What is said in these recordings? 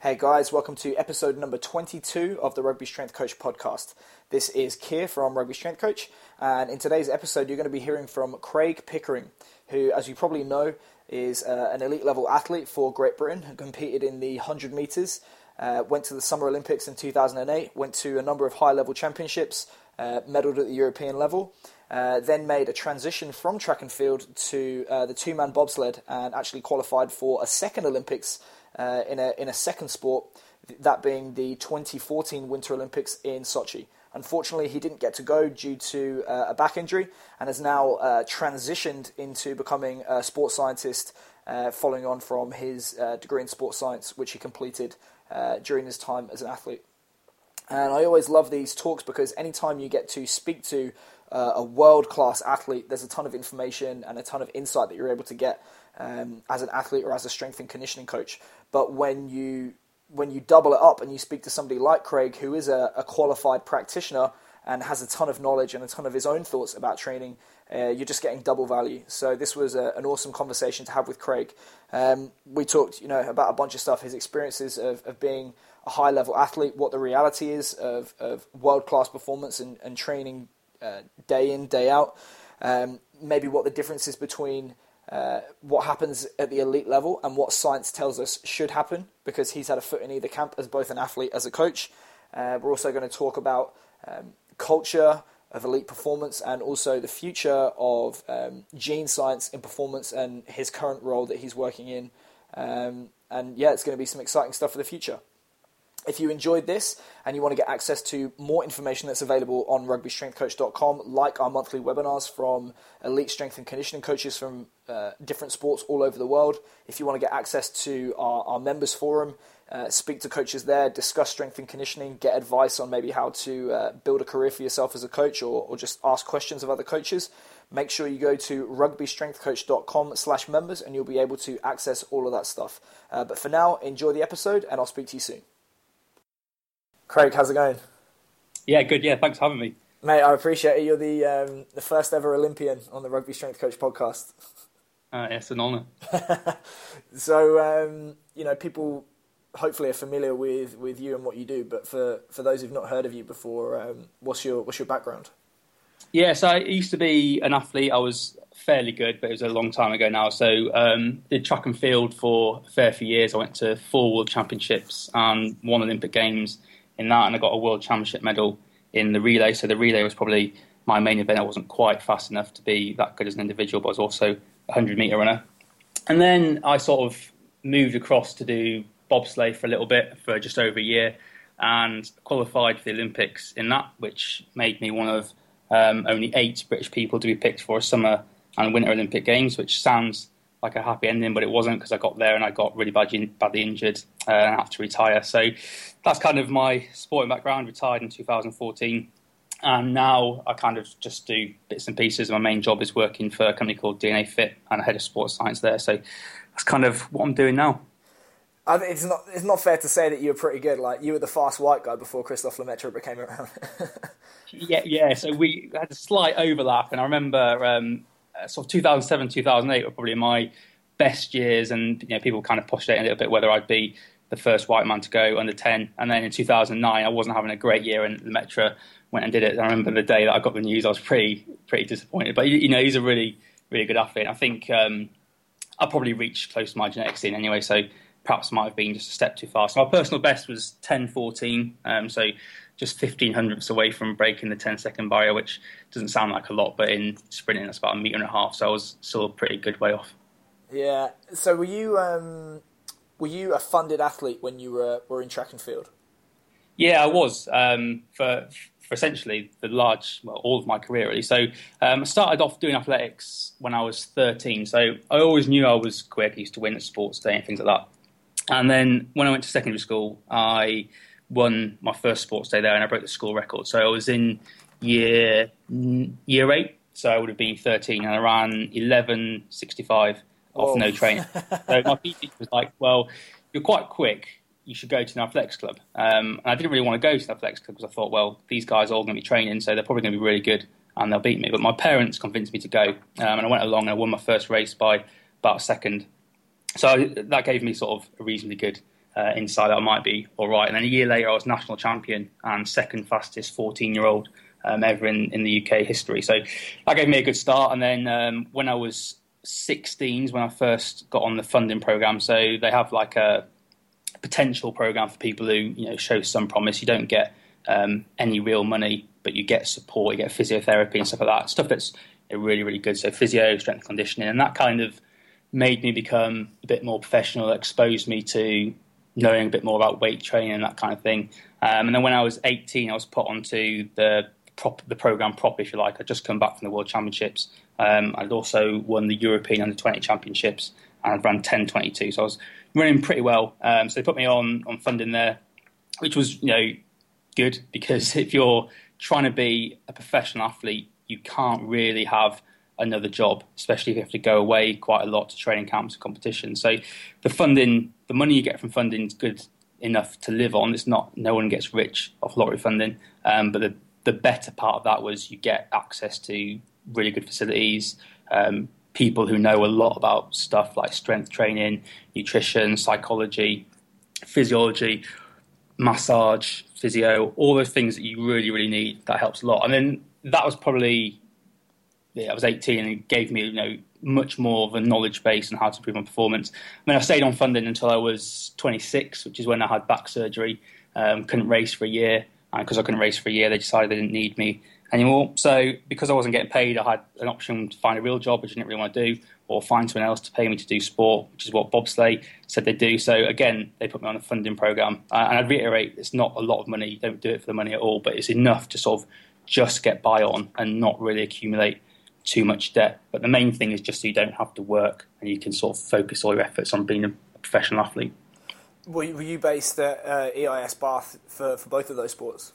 Hey guys, welcome to episode number 22 of the Rugby Strength Coach podcast. This is Keir from Rugby Strength Coach, and in today's episode, you're going to be hearing from Craig Pickering, who, as you probably know, is uh, an elite level athlete for Great Britain, competed in the 100 metres, uh, went to the Summer Olympics in 2008, went to a number of high level championships, uh, medalled at the European level. Uh, then made a transition from track and field to uh, the two man bobsled and actually qualified for a second Olympics uh, in a in a second sport, that being the 2014 Winter Olympics in Sochi. Unfortunately, he didn't get to go due to uh, a back injury and has now uh, transitioned into becoming a sports scientist, uh, following on from his uh, degree in sports science, which he completed uh, during his time as an athlete. And I always love these talks because anytime you get to speak to a world class athlete, there's a ton of information and a ton of insight that you're able to get um, as an athlete or as a strength and conditioning coach. But when you when you double it up and you speak to somebody like Craig, who is a, a qualified practitioner and has a ton of knowledge and a ton of his own thoughts about training, uh, you're just getting double value. So this was a, an awesome conversation to have with Craig. Um, we talked, you know, about a bunch of stuff, his experiences of, of being a high level athlete, what the reality is of, of world class performance and, and training uh, day in, day out, um, maybe what the difference is between uh, what happens at the elite level and what science tells us should happen because he's had a foot in either camp as both an athlete as a coach. Uh, we're also going to talk about um, culture of elite performance and also the future of um, gene science in performance and his current role that he's working in. Um, and yeah, it's going to be some exciting stuff for the future. If you enjoyed this and you want to get access to more information that's available on rugbystrengthcoach.com, like our monthly webinars from elite strength and conditioning coaches from uh, different sports all over the world, if you want to get access to our, our members forum, uh, speak to coaches there, discuss strength and conditioning, get advice on maybe how to uh, build a career for yourself as a coach or, or just ask questions of other coaches, make sure you go to rugbystrengthcoach.com slash members and you'll be able to access all of that stuff. Uh, but for now, enjoy the episode and I'll speak to you soon. Craig, how's it going? Yeah, good. Yeah, thanks for having me. Mate, I appreciate it. You're the um, the first ever Olympian on the Rugby Strength Coach podcast. Uh, it's an honour. so, um, you know, people hopefully are familiar with, with you and what you do, but for, for those who've not heard of you before, um, what's your what's your background? Yeah, so I used to be an athlete. I was fairly good, but it was a long time ago now. So um, did track and field for a fair few years. I went to four World Championships and one Olympic Games in that, and I got a world championship medal in the relay. So the relay was probably my main event. I wasn't quite fast enough to be that good as an individual, but I was also a 100 meter runner. And then I sort of moved across to do bobsleigh for a little bit for just over a year and qualified for the Olympics in that, which made me one of um, only eight British people to be picked for a summer and winter Olympic Games, which sounds like a happy ending, but it wasn't because I got there and I got really badly, badly injured uh, and had to retire. So that's kind of my sporting background. Retired in 2014. And now I kind of just do bits and pieces. My main job is working for a company called DNA Fit and I head of sports science there. So that's kind of what I'm doing now. I think it's not it's not fair to say that you were pretty good. Like you were the fast white guy before Christophe Lemaitre became around. yeah, yeah. So we had a slight overlap, and I remember um, sort of 2007, 2008 were probably my best years, and you know, people kind of postulating a little bit whether I'd be the first white man to go under 10. And then in 2009, I wasn't having a great year, and Lemaitre went and did it. I remember the day that I got the news, I was pretty pretty disappointed. But you know, he's a really really good athlete. I think um, I probably reached close to my genetic scene anyway, so perhaps might have been just a step too fast. My personal best was 10.14, um, so just 15 hundredths away from breaking the 10 second barrier, which doesn't sound like a lot, but in sprinting that's about a metre and a half, so I was still a pretty good way off. Yeah. So were you um, were you a funded athlete when you were were in track and field? Yeah, I was um, for for essentially the large, well, all of my career really. So um, I started off doing athletics when I was 13. So I always knew I was quick. I used to win at sports day and things like that. And then when I went to secondary school, I won my first sports day there, and I broke the school record. So I was in year year eight, so I would have been thirteen, and I ran eleven sixty five off no training. so my PT was like, "Well, you're quite quick. You should go to an athletics club." Um, and I didn't really want to go to the athletics club because I thought, "Well, these guys are all going to be training, so they're probably going to be really good." And they'll beat me. But my parents convinced me to go, um, and I went along and I won my first race by about a second. So that gave me sort of a reasonably good uh, inside I might be all right. And then a year later, I was national champion and second fastest 14 year old um, ever in, in the UK history. So that gave me a good start. And then um, when I was 16 when I first got on the funding program. So they have like a potential program for people who you know show some promise. You don't get um, any real money, but you get support, you get physiotherapy and stuff like that. Stuff that's really really good. So physio, strength and conditioning, and that kind of made me become a bit more professional. Exposed me to knowing a bit more about weight training and that kind of thing. Um, and then when I was 18, I was put onto the prop, the program prop, if you like. I'd just come back from the World Championships. Um, I'd also won the European Under 20 Championships and I'd ran 10.22. So I was running pretty well. Um, so they put me on, on funding there, which was, you know, good because if you're trying to be a professional athlete, you can't really have another job, especially if you have to go away quite a lot to training camps and competitions. So the funding, the money you get from funding is good enough to live on. It's not no one gets rich off lottery funding, um, but the the better part of that was you get access to really good facilities, um, people who know a lot about stuff like strength training, nutrition, psychology, physiology, massage, physio, all those things that you really, really need. That helps a lot. And then that was probably, yeah, I was 18 and it gave me, you know, much more of a knowledge base on how to improve my performance. I mean, I stayed on funding until I was 26, which is when I had back surgery. Um, couldn't race for a year because I couldn't race for a year. They decided they didn't need me anymore. So because I wasn't getting paid, I had an option to find a real job, which I didn't really want to do, or find someone else to pay me to do sport, which is what Bob bobsleigh said they do. So again, they put me on a funding program, uh, and I'd reiterate, it's not a lot of money. You don't do it for the money at all, but it's enough to sort of just get by on and not really accumulate too much debt. But the main thing is just so you don't have to work and you can sort of focus all your efforts on being a professional athlete. Were you based at uh, EIS Bath for, for both of those sports?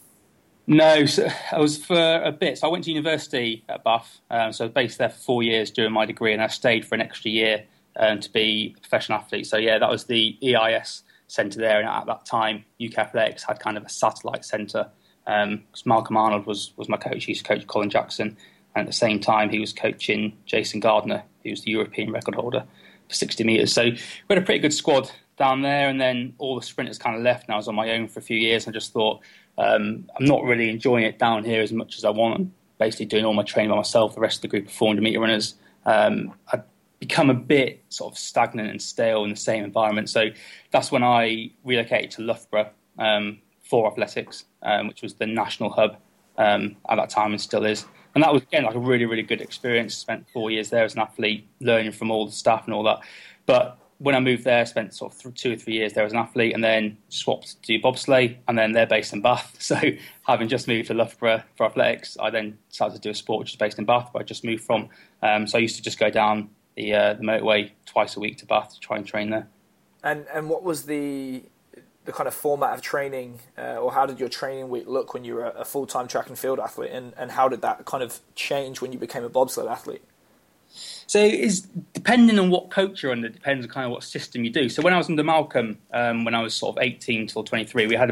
No, so I was for a bit. So I went to university at Bath, um, so I was based there for four years during my degree, and I stayed for an extra year um, to be a professional athlete. So yeah, that was the EIS centre there, and at that time, UK Athletics had kind of a satellite centre. Um, Malcolm Arnold was was my coach. He used to coach Colin Jackson, and at the same time, he was coaching Jason Gardner, who was the European record holder for 60 metres. So we had a pretty good squad down there, and then all the sprinters kind of left, and I was on my own for a few years. And I just thought um, I'm not really enjoying it down here as much as I want. I'm basically doing all my training by myself. The rest of the group of 400 meter runners. Um, I've become a bit sort of stagnant and stale in the same environment. So that's when I relocated to Loughborough um, for athletics, um, which was the national hub um, at that time and still is. And that was again like a really really good experience. Spent four years there as an athlete, learning from all the staff and all that. But when I moved there, I spent sort of two or three years there as an athlete, and then swapped to bobsleigh, and then they're based in Bath. So having just moved to Loughborough for athletics, I then started to do a sport which is based in Bath, where I just moved from. Um, so I used to just go down the, uh, the motorway twice a week to Bath to try and train there. And and what was the the kind of format of training, uh, or how did your training week look when you were a full time track and field athlete, and, and how did that kind of change when you became a bobsled athlete? So it's depending on what coach you're under, depends on kind of what system you do. So when I was under Malcolm, um, when I was sort of 18 till 23, we had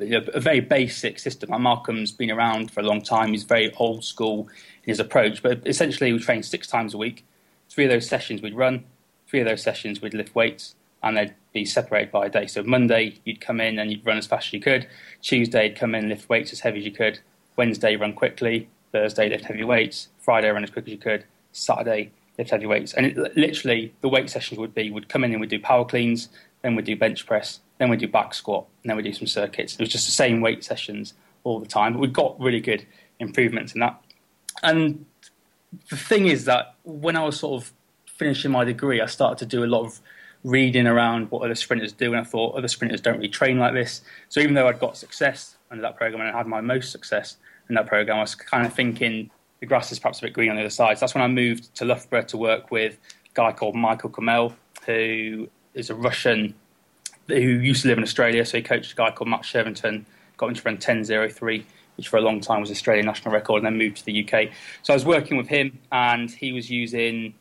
a, a, very basic system. Malcolm's been around for a long time. He's very old school in his approach. But essentially, we trained six times a week. Three of those sessions we'd run. Three of those sessions we'd lift weights, and they'd be separated by a day. So Monday you'd come in and you'd run as fast as you could. Tuesday you'd come in lift weights as heavy as you could. Wednesday run quickly. Thursday lift heavy weights. Friday run as quick as you could. Saturday lift heavy weights. And it, literally, the weight sessions would be we'd come in and we'd do power cleans, then we'd do bench press, then we'd do back squat, and then we'd do some circuits. It was just the same weight sessions all the time. But we got really good improvements in that. And the thing is that when I was sort of finishing my degree, I started to do a lot of reading around what other sprinters do, and I thought other sprinters don't really train like this. So even though I'd got success under that program and I had my most success in that program, I was kind of thinking the grass is perhaps a bit green on the other side. So that's when I moved to Loughborough to work with a guy called Michael Khmel, who is a Russian who used to live in Australia. So he coached a guy called Matt Shirvington, got him to run 10.03, which for a long time was Australian national record, and then moved to the UK. So I was working with him, and he was using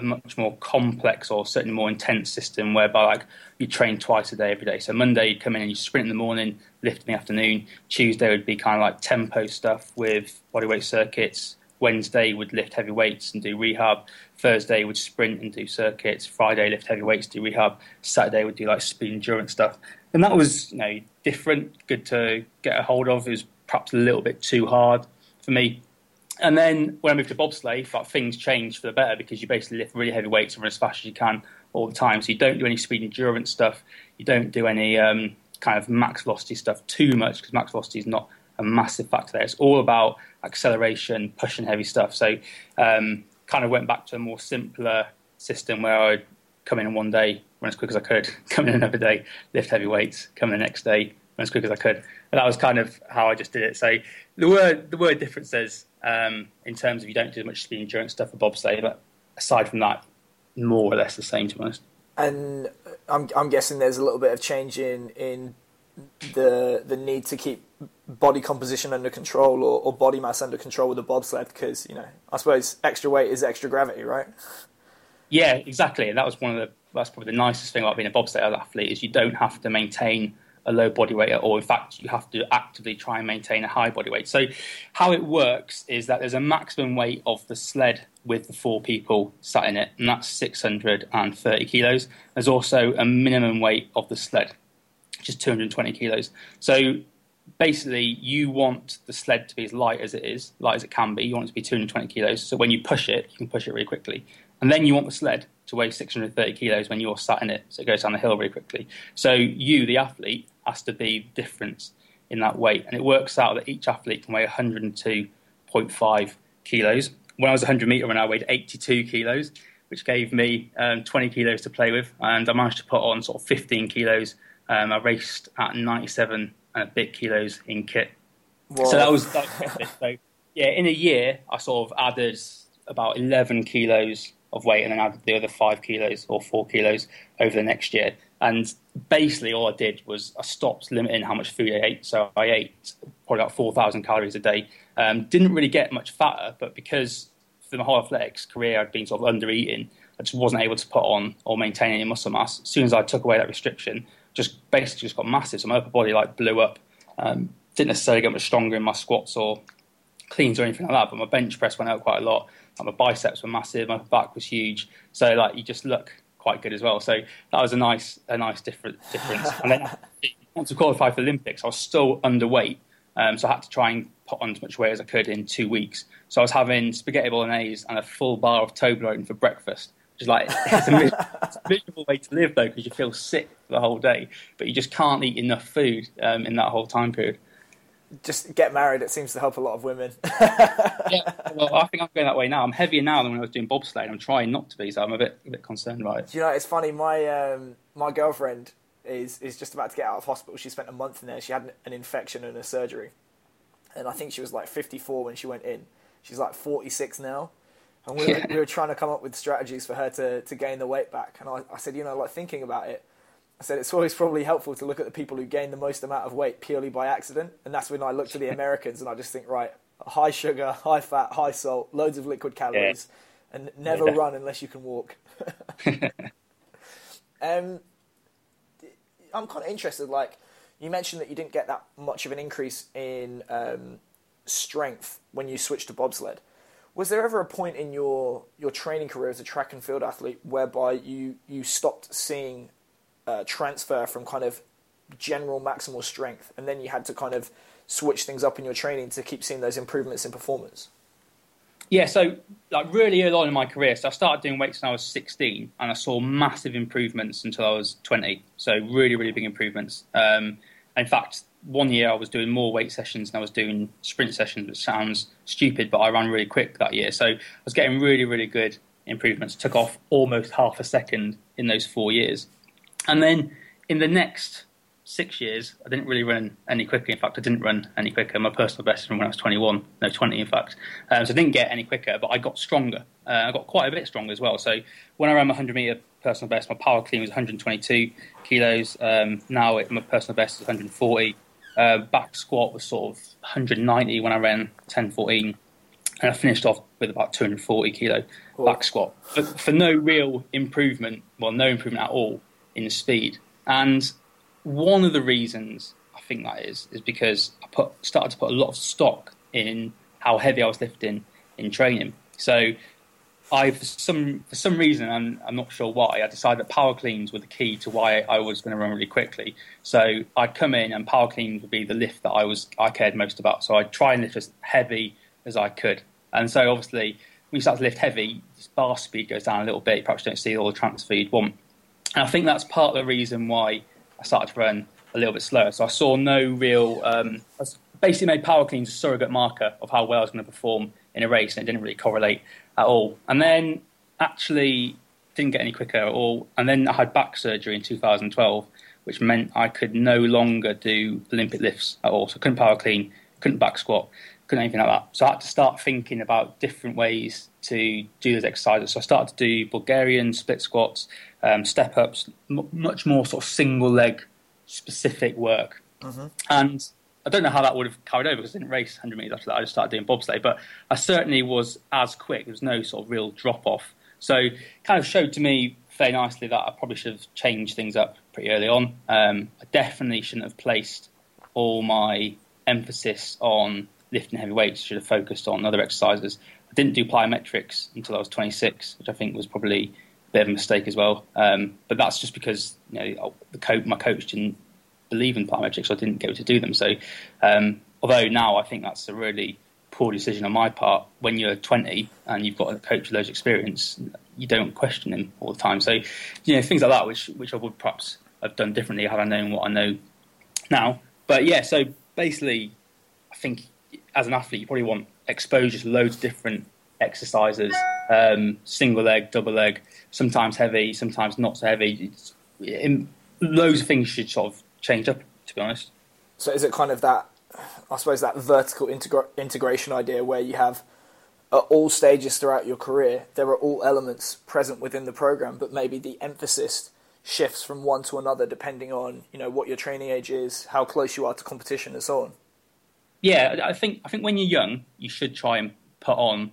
a much more complex or certainly more intense system whereby like you train twice a day every day. So Monday you'd come in and you sprint in the morning, lift in the afternoon. Tuesday would be kind of like tempo stuff with bodyweight circuits, Wednesday would lift heavy weights and do rehab. Thursday would sprint and do circuits. Friday lift heavy weights, do rehab. Saturday would do like speed endurance stuff. and that was you know different, good to get a hold of. It was perhaps a little bit too hard for me. And then when I moved to bobsleigh, like, things changed for the better because you basically lift really heavy weights and run as fast as you can all the time. So you don't do any speed endurance stuff. You don't do any um, kind of max velocity stuff too much because max velocity is not a massive factor there. It's all about acceleration, pushing heavy stuff. So um, kind of went back to a more simpler system where I'd come in one day, run as quick as I could, come in another day, lift heavy weights, come in the next day, run as quick as I could. And that was kind of how I just did it. So the word the word differences um, in terms of you don't do much speed endurance stuff for bobsleigh, but aside from that, more or less the same to be honest. And I'm I'm guessing there's a little bit of change in in the the need to keep body composition under control or, or body mass under control with the bobsled because you know I suppose extra weight is extra gravity, right? Yeah, exactly. And that was one of the that's probably the nicest thing about being a bobsled athlete is you don't have to maintain a low body weight, or in fact, you have to actively try and maintain a high body weight. So, how it works is that there's a maximum weight of the sled with the four people sat in it, and that's 630 kilos. There's also a minimum weight of the sled, which is 220 kilos. So, basically, you want the sled to be as light as it is, light as it can be. You want it to be 220 kilos. So, when you push it, you can push it really quickly. And then you want the sled to weigh 630 kilos when you're sat in it, so it goes down the hill really quickly. So you, the athlete, has to be the difference in that weight, and it works out that each athlete can weigh 102.5 kilos. When I was 100 meter, when I weighed 82 kilos, which gave me um, 20 kilos to play with, and I managed to put on sort of 15 kilos. Um, I raced at 97 a bit kilos in kit. Whoa. So that was, that was so yeah. In a year, I sort of added about 11 kilos of weight and then added the other five kilos or four kilos over the next year. And basically, all I did was I stopped limiting how much food I ate. So I ate probably about 4,000 calories a day. Um, didn't really get much fatter, but because for my whole athletics career I'd been sort of under eating, I just wasn't able to put on or maintain any muscle mass. As soon as I took away that restriction, just basically just got massive. So my upper body like blew up. Um, didn't necessarily get much stronger in my squats or cleans or anything like that, but my bench press went out quite a lot. Like my biceps were massive, my back was huge. So like you just look quite good as well. So that was a nice a nice different difference. and then once I qualified for Olympics, I was still underweight. Um, so I had to try and put on as much weight as I could in two weeks. So I was having spaghetti bolognese and a full bar of Toblerone for breakfast, is like it's a, miserable, it's a miserable way to live though because you feel sick the whole day, but you just can't eat enough food um, in that whole time period just get married. It seems to help a lot of women. yeah, well, I think I'm going that way now. I'm heavier now than when I was doing bobsleigh. I'm trying not to be, so I'm a bit a bit concerned about it. Do you know, it's funny. My um, my girlfriend is is just about to get out of hospital. She spent a month in there. She had an infection and a surgery, and I think she was like 54 when she went in. She's like 46 now. And we were, we were trying to come up with strategies for her to, to gain the weight back. And I, I said, you know, like thinking about it, I said it's always probably helpful to look at the people who gain the most amount of weight purely by accident, and that's when I look to the Americans and I just think, right, high sugar, high fat, high salt, loads of liquid calories, yeah. and never yeah. run unless you can walk. um, I'm kind of interested. Like you mentioned that you didn't get that much of an increase in um, strength when you switched to bobsled. Was there ever a point in your your training career as a track and field athlete whereby you you stopped seeing uh, transfer from kind of general maximal strength, and then you had to kind of switch things up in your training to keep seeing those improvements in performance? Yeah, so like really early on in my career, so I started doing weights when I was 16, and I saw massive improvements until I was 20. So really, really big improvements. Um, in fact, one year I was doing more weight sessions than I was doing sprint sessions, which sounds stupid, but I ran really quick that year. So I was getting really, really good improvements. Took off almost half a second in those four years. And then in the next six years, I didn't really run any quicker. In fact, I didn't run any quicker. My personal best from when I was 21, no, 20 in fact. Um, so I didn't get any quicker, but I got stronger. Uh, I got quite a bit stronger as well. So when I ran my 100 meter personal best, my power clean was 122 kilos. Um, now it, my personal best is 140. Uh, back squat was sort of 190 when I ran 1014. And I finished off with about 240 kilo cool. back squat. But for no real improvement, well, no improvement at all in speed. And one of the reasons I think that is is because I put started to put a lot of stock in how heavy I was lifting in training. So I for some for some reason, and I'm not sure why, I decided that power cleans were the key to why I was going to run really quickly. So I'd come in, and power cleans would be the lift that I was I cared most about. So I'd try and lift as heavy as I could. And so obviously, when you start to lift heavy, bar speed goes down a little bit. You perhaps don't see all the transfer you'd want. And I think that's part of the reason why I started to run a little bit slower. So I saw no real. Um, I basically made power cleans a surrogate marker of how well I was going to perform in a race, and it didn't really correlate at all. And then actually didn't get any quicker at all. And then I had back surgery in 2012, which meant I could no longer do Olympic lifts at all. So I couldn't power clean, couldn't back squat, couldn't anything like that. So I had to start thinking about different ways to do those exercises. So I started to do Bulgarian split squats, um, step ups, m- much more sort of single leg specific work. Mm-hmm. And I don't know how that would have carried over because I didn't race 100 metres after that. I just started doing bobsleigh, but I certainly was as quick. There was no sort of real drop off. So kind of showed to me very nicely that I probably should have changed things up pretty early on. Um, I definitely shouldn't have placed all my emphasis on lifting heavy weights. Should have focused on other exercises. I didn't do plyometrics until I was 26, which I think was probably a bit of a mistake as well. Um, but that's just because you know the my coach didn't believe in plyometrics, I didn't go to do them. So, um, although now I think that's a really poor decision on my part. When you're 20 and you've got a coach with loads of experience, you don't question him all the time. So, you know, things like that, which which I would perhaps have done differently had I known what I know now. But yeah, so basically, I think as an athlete, you probably want exposure to loads of different exercises, um, single leg, double leg, sometimes heavy, sometimes not so heavy. In, loads of things should sort of change up, to be honest. So is it kind of that, I suppose, that vertical integra- integration idea where you have at all stages throughout your career, there are all elements present within the program, but maybe the emphasis shifts from one to another depending on you know what your training age is, how close you are to competition, and so on. Yeah, I think I think when you're young, you should try and put on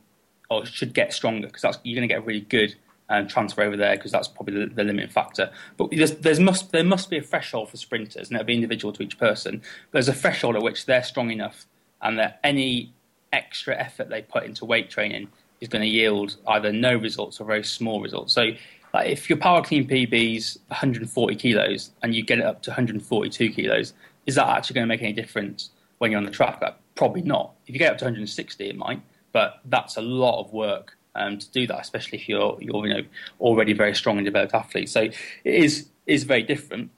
or should get stronger because that's you're going to get really good and transfer over there because that's probably the, the, limiting factor. But there's, there's must there must be a threshold for sprinters, and it'll be individual to each person. But there's a threshold at which they're strong enough, and that any extra effort they put into weight training is going to yield either no results or very small results. So. Like if your power clean PB is 140 kilos and you get it up to 142 kilos, is that actually going to make any difference when you're on the track? Like, probably not. If you get up to 160, it might, but that's a lot of work um, to do that, especially if you're you're you know already very strong and developed athlete. So it is is very different,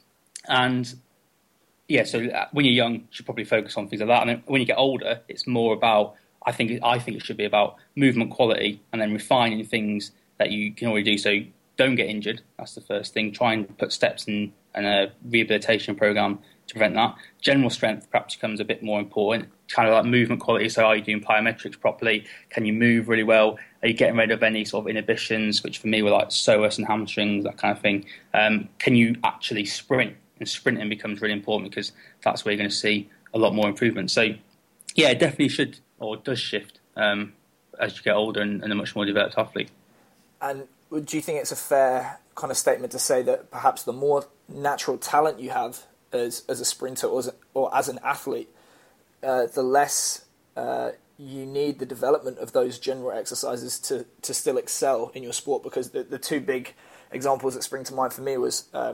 and yeah. So uh, when you're young, you should probably focus on things like that, and then when you get older, it's more about I think I think it should be about movement quality and then refining things that you can already do. So don't get injured. That's the first thing. Try and put steps in and a rehabilitation program to prevent that. General strength perhaps becomes a bit more important. Kind of like movement quality. So, are you doing plyometrics properly? Can you move really well? Are you getting rid of any sort of inhibitions, which for me were like psoas and hamstrings, that kind of thing? Um, can you actually sprint? And sprinting becomes really important because that's where you're going to see a lot more improvement. So, yeah, it definitely should or does shift um, as you get older and, and a much more developed athlete. And do you think it's a fair kind of statement to say that perhaps the more natural talent you have as as a sprinter or as, or as an athlete, uh, the less uh, you need the development of those general exercises to to still excel in your sport. Because the the two big examples that spring to mind for me was uh,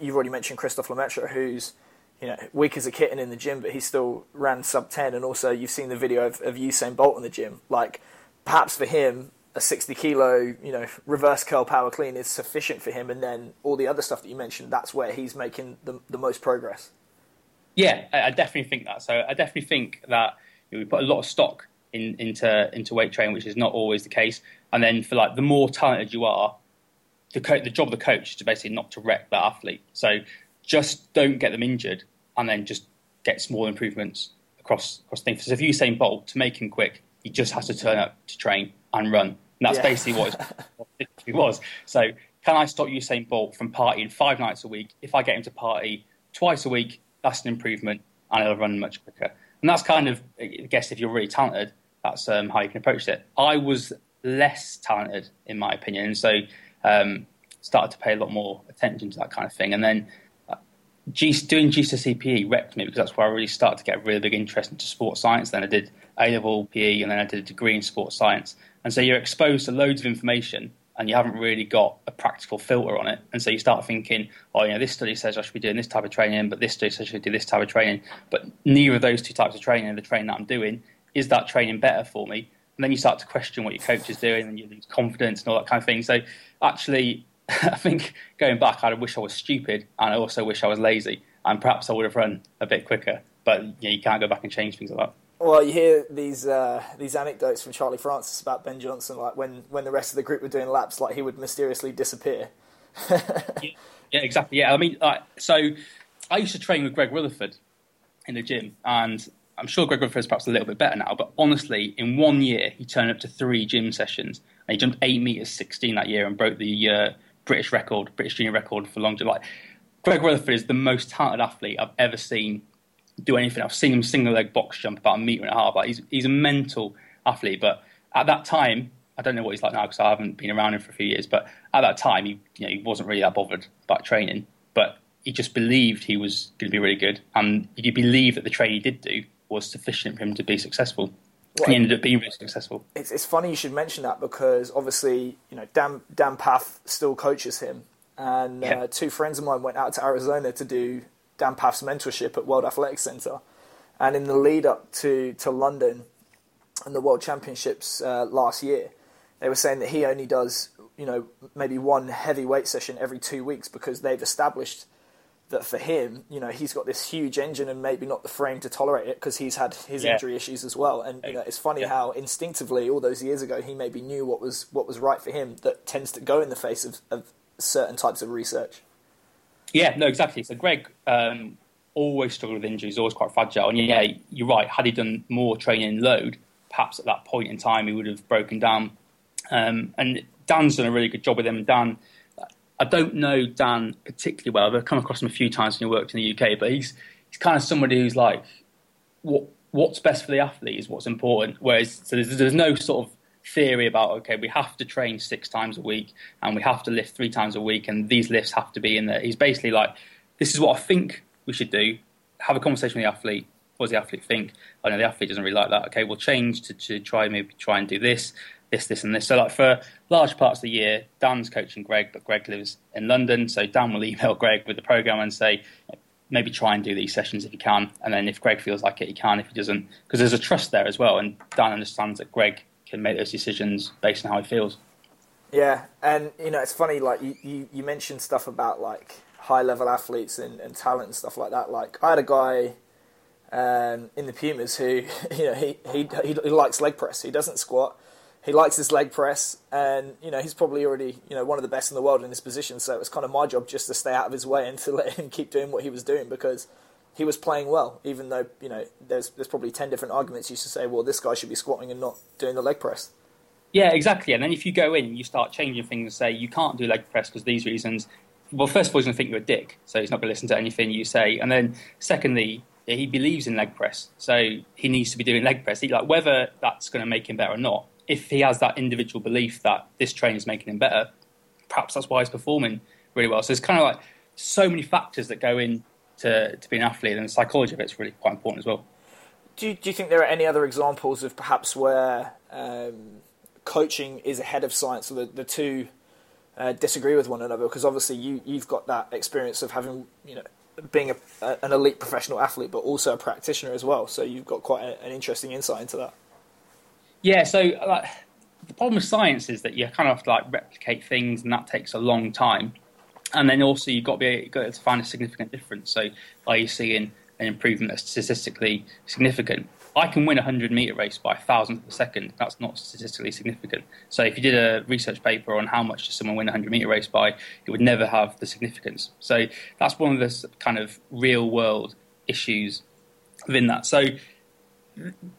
you've already mentioned Christophe Lemaitre, who's you know weak as a kitten in the gym, but he still ran sub ten, and also you've seen the video of, of Usain Bolt in the gym. Like perhaps for him, a 60 kilo, you know, reverse curl power clean is sufficient for him, and then all the other stuff that you mentioned, that's where he's making the, the most progress. Yeah, I definitely think that. So I definitely think that you know, we put a lot of stock in, into into weight training, which is not always the case. And then for like the more talented you are, the co- the job of the coach is to basically not to wreck that athlete. So just don't get them injured, and then just get small improvements across across things. So if you say Bolt to make him quick, he just has to turn up to train and run. And that's yeah. basically what it was. So can I stop Usain Bolt from partying five nights a week? If I get him to party twice a week, that's an improvement, and he'll run much quicker. And that's kind of, I guess, if you're really talented, that's um, how you can approach it. I was less talented, in my opinion, so um, started to pay a lot more attention to that kind of thing. And then uh, G, doing GCSE PE wrecked me because that's where I really started to get a really big interest into sports science. Then I did A level PE and then I did a degree in sports science. And so you're exposed to loads of information and you haven't really got a practical filter on it. And so you start thinking, oh, you know, this study says I should be doing this type of training, but this study says I should do this type of training. But neither of those two types of training, the training that I'm doing, is that training better for me? And then you start to question what your coach is doing and you lose confidence and all that kind of thing. So actually, I think going back, I wish I was stupid and I also wish I was lazy. And perhaps I would have run a bit quicker. But know, you can't go back and change things like that. Well, you hear these uh, these anecdotes from Charlie Francis about Ben Johnson, like when, when the rest of the group were doing laps, like he would mysteriously disappear. yeah, yeah, exactly. Yeah, I mean, like, so I used to train with Greg Rutherford in the gym, and I'm sure Greg Rutherford is perhaps a little bit better now. But honestly, in one year, he turned up to three gym sessions, and he jumped eight meters sixteen that year and broke the uh, British record, British junior record for long jump. Like Greg Rutherford is the most talented athlete I've ever seen do anything. I've seen him single leg box jump about a meter and a half. Like he's he's a mental athlete. But at that time, I don't know what he's like now because I haven't been around him for a few years. But at that time, he you know he wasn't really that bothered about training. But he just believed he was going to be really good, and he believed that the training he did do was sufficient for him to be successful. Well, he ended up being really successful. It's, it's funny you should mention that because obviously you know Dan Dan Pfaff still coaches him, and yeah. uh, two friends of mine went out to Arizona to do Dan Pfaff's mentorship at World Athletics Centre. And in the lead up to, to London and the World Championships uh, last year, they were saying that he only does, you know, maybe one heavy weight session every two weeks because they've established that for him, you know, he's got this huge engine and maybe not the frame to tolerate it because he's had his yeah. injury issues as well. And you know, it's funny yeah. how instinctively all those years ago he maybe knew what was what was right for him that tends to go in the face of, of certain types of research. Yeah, no, exactly. So Greg um, always struggled with injuries, always quite fragile. And yeah, you're right. Had he done more training load, perhaps at that point in time he would have broken down. Um, and Dan's done a really good job with him. Dan, I don't know Dan particularly well. I've come across him a few times when he worked in the UK, but he's he's kind of somebody who's like, what what's best for the athlete is what's important. Whereas so there's, there's no sort of theory about okay, we have to train six times a week and we have to lift three times a week, and these lifts have to be in there. He's basically like, this is what I think we should do. Have a conversation with the athlete. What does the athlete think? I know the athlete doesn't really like that. Okay, we'll change to, to try maybe try and do this, this, this, and this. So like for large parts of the year, Dan's coaching Greg, but Greg lives in London, so Dan will email Greg with the program and say. Maybe try and do these sessions if you can, and then if Greg feels like it, he can. If he doesn't, because there's a trust there as well, and Dan understands that Greg can make those decisions based on how he feels. Yeah, and you know it's funny. Like you, you, you mentioned stuff about like high level athletes and, and talent and stuff like that. Like I had a guy um, in the Pumas who you know he, he he likes leg press. He doesn't squat. He likes his leg press, and you know he's probably already you know one of the best in the world in his position. So it's kind of my job just to stay out of his way and to let him keep doing what he was doing because he was playing well, even though you know there's there's probably ten different arguments you should say. Well, this guy should be squatting and not doing the leg press. Yeah, exactly. And then if you go in you start changing things and say you can't do leg press because these reasons, well, first of all, he's going to think you're a dick, so he's not going to listen to anything you say. And then secondly, he believes in leg press, so he needs to be doing leg press. He, like whether that's going to make him better or not, if he has that individual belief that this train is making him better, perhaps that's why he's performing really well. So it's kind of like so many factors that go in to, to be an athlete, and the psychology of it's really quite important as well. Do you, do you think there are any other examples of perhaps where um, coaching is ahead of science, or the, the two uh, disagree with one another? Because obviously you you've got that experience of having you know being a, a, an elite professional athlete, but also a practitioner as well. So you've got quite a, an interesting insight into that. Yeah. So like, the problem with science is that you kind of have to like replicate things, and that takes a long time and then also you've got to be able to find a significant difference. So, are you seeing an improvement that's statistically significant? I can win a 100 meter race by a thousandth of a second. That's not statistically significant. So, if you did a research paper on how much does someone win a 100 meter race by, it would never have the significance. So, that's one of the kind of real world issues within that. So,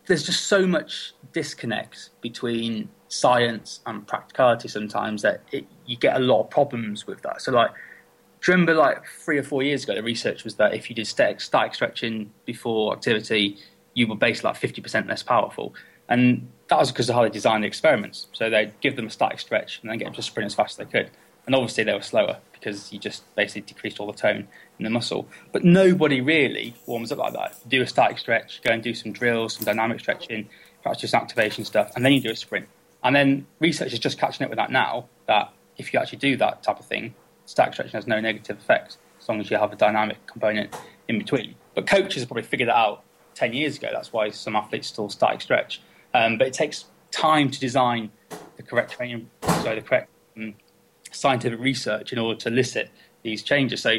there's just so much disconnect between science and practicality sometimes that it, you get a lot of problems with that. So like, do you remember like three or four years ago, the research was that if you did static, static stretching before activity, you were basically like 50% less powerful. And that was because of how they designed the experiments. So they'd give them a static stretch and then get them to sprint as fast as they could. And obviously they were slower because you just basically decreased all the tone in the muscle. But nobody really warms up like that. do a static stretch, go and do some drills, some dynamic stretching, perhaps just activation stuff, and then you do a sprint. And then research is just catching up with that now. That if you actually do that type of thing, static stretching has no negative effects as long as you have a dynamic component in between. But coaches have probably figured that out 10 years ago. That's why some athletes still static stretch. Um, but it takes time to design the correct training, sorry, the correct um, scientific research in order to elicit these changes. So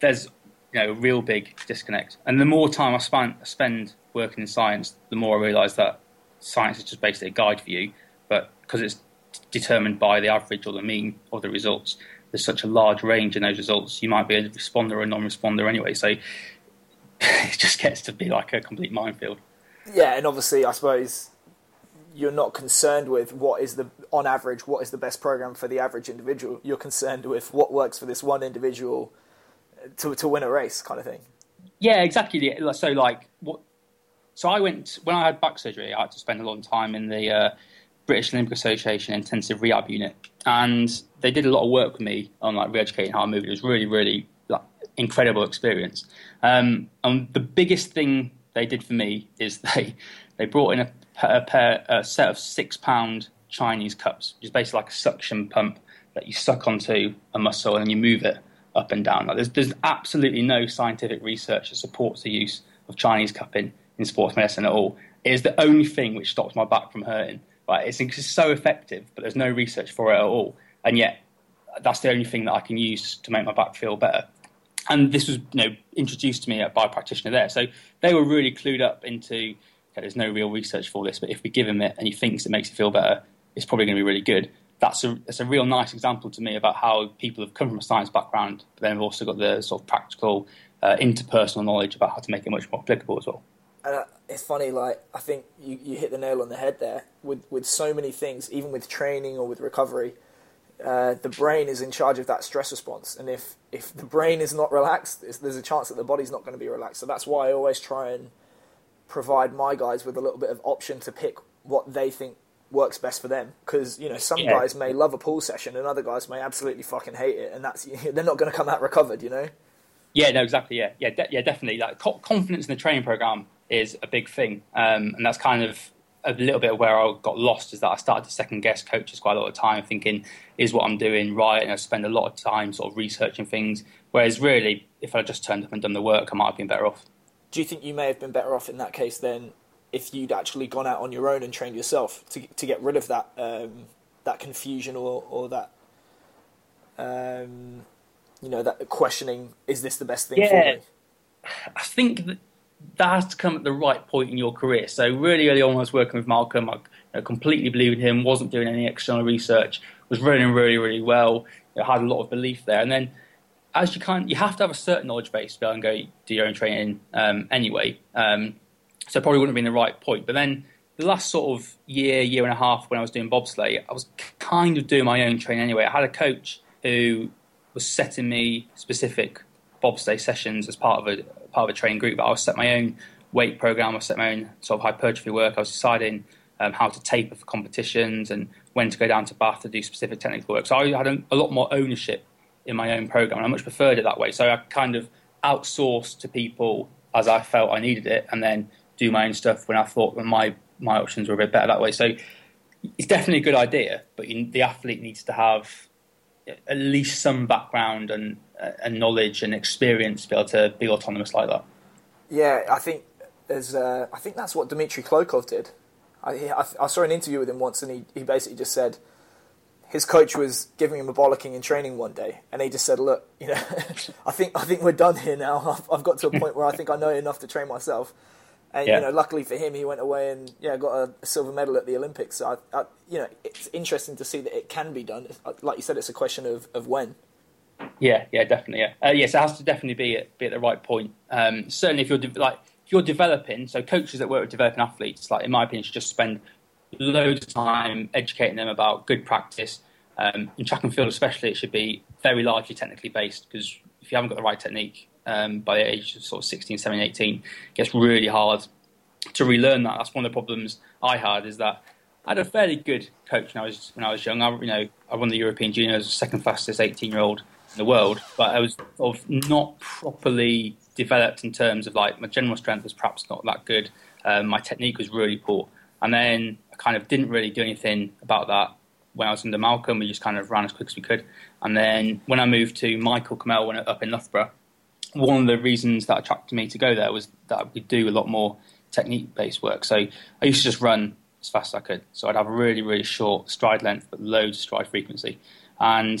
there's you know a real big disconnect. And the more time I spend, spend working in science, the more I realise that science is just basically a guide for you. Because it's determined by the average or the mean or the results, there's such a large range in those results. You might be a responder or a non-responder anyway. So it just gets to be like a complete minefield. Yeah, and obviously, I suppose you're not concerned with what is the on average what is the best program for the average individual. You're concerned with what works for this one individual to to win a race, kind of thing. Yeah, exactly. So like what? So I went when I had back surgery. I had to spend a long time in the uh, British Olympic Association intensive rehab unit, and they did a lot of work with me on like re-educating how I move. It was really, really like incredible experience. Um, and the biggest thing they did for me is they they brought in a a, pair, a set of six pound Chinese cups, which is basically like a suction pump that you suck onto a muscle and you move it up and down. Like there's, there's absolutely no scientific research that supports the use of Chinese cupping in sports medicine at all. It is the only thing which stops my back from hurting. Right? It's, it's so effective, but there's no research for it at all. And yet, that's the only thing that I can use to make my back feel better. And this was, you know, introduced to me by a practitioner there. So they were really clued up into okay, there's no real research for this, but if we give him it and he thinks it makes it feel better, it's probably going to be really good. That's a, that's a real nice example to me about how people have come from a science background, but then have also got the sort of practical, uh, interpersonal knowledge about how to make it much more applicable as well. Uh, it's funny, like I think you, you hit the nail on the head there. With with so many things, even with training or with recovery, uh, the brain is in charge of that stress response. And if if the brain is not relaxed, there's a chance that the body's not going to be relaxed. So that's why I always try and provide my guys with a little bit of option to pick what they think works best for them because you know some yeah. guys may love a pool session and other guys may absolutely fucking hate it and that's they're not going to come out recovered you know yeah no exactly yeah yeah de- yeah definitely like confidence in the training program is a big thing. Um, and that's kind of a little bit of where I got lost is that I started to second guess coaches quite a lot of time thinking is what I'm doing right? And I spend a lot of time sort of researching things. Whereas really if I just turned up and done the work I might have been better off. Do you think you may have been better off in that case than if you'd actually gone out on your own and trained yourself to to get rid of that um, that confusion or or that um, you know that questioning is this the best thing yeah, for me? I think that, that has to come at the right point in your career. So really early on, I was working with Malcolm. I you know, completely believed in him. wasn't doing any external research. Was running really really well. I had a lot of belief there, and then as you can't, you have to have a certain knowledge base to go and go do your own training um, anyway. Um, so probably wouldn't have been the right point. But then the last sort of year, year and a half when I was doing bobsleigh, I was kind of doing my own training anyway. I had a coach who was setting me specific bobsleigh sessions as part of a part of a training group. But I was set my own weight program. I set my own sort of hypertrophy work. I was deciding um, how to taper for competitions and when to go down to Bath to do specific technical work. So I had a, a lot more ownership in my own program. And I much preferred it that way. So I kind of outsourced to people as I felt I needed it, and then do my own stuff when I thought my my options were a bit better that way. So it's definitely a good idea, but you, the athlete needs to have at least some background and, and knowledge and experience to be able to be autonomous like that. Yeah, I think there's. Uh, I think that's what Dmitry Klokov did. I, I, I saw an interview with him once, and he, he basically just said his coach was giving him a bollocking in training one day, and he just said, "Look, you know, I think I think we're done here now. I've, I've, got to a point where I think I know enough to train myself." And yeah. you know, luckily for him, he went away and yeah, got a, a silver medal at the Olympics. So I, I, you know, it's interesting to see that it can be done. Like you said, it's a question of, of when. Yeah, yeah, definitely. Yeah, uh, yes, it has to definitely be at, be at the right point. Um, certainly, if you're de- like if you're developing, so coaches that work with developing athletes, like in my opinion, should just spend loads of time educating them about good practice. Um, in track and field, especially, it should be very largely technically based because if you haven't got the right technique um, by the age of sort of 16, 17, 18, it gets really hard to relearn that. That's one of the problems I had is that I had a fairly good coach when I was when I was young. I, you know, I won the European Juniors, second fastest 18 year old in the world, but I was sort of not properly developed in terms of like my general strength was perhaps not that good. Um, my technique was really poor, and then I kind of didn't really do anything about that when I was under Malcolm. We just kind of ran as quick as we could, and then when I moved to Michael Khmel when up in Loughborough, one of the reasons that attracted me to go there was that we do a lot more technique based work. So I used to just run as fast as I could. So I'd have a really, really short stride length, but loads of stride frequency. And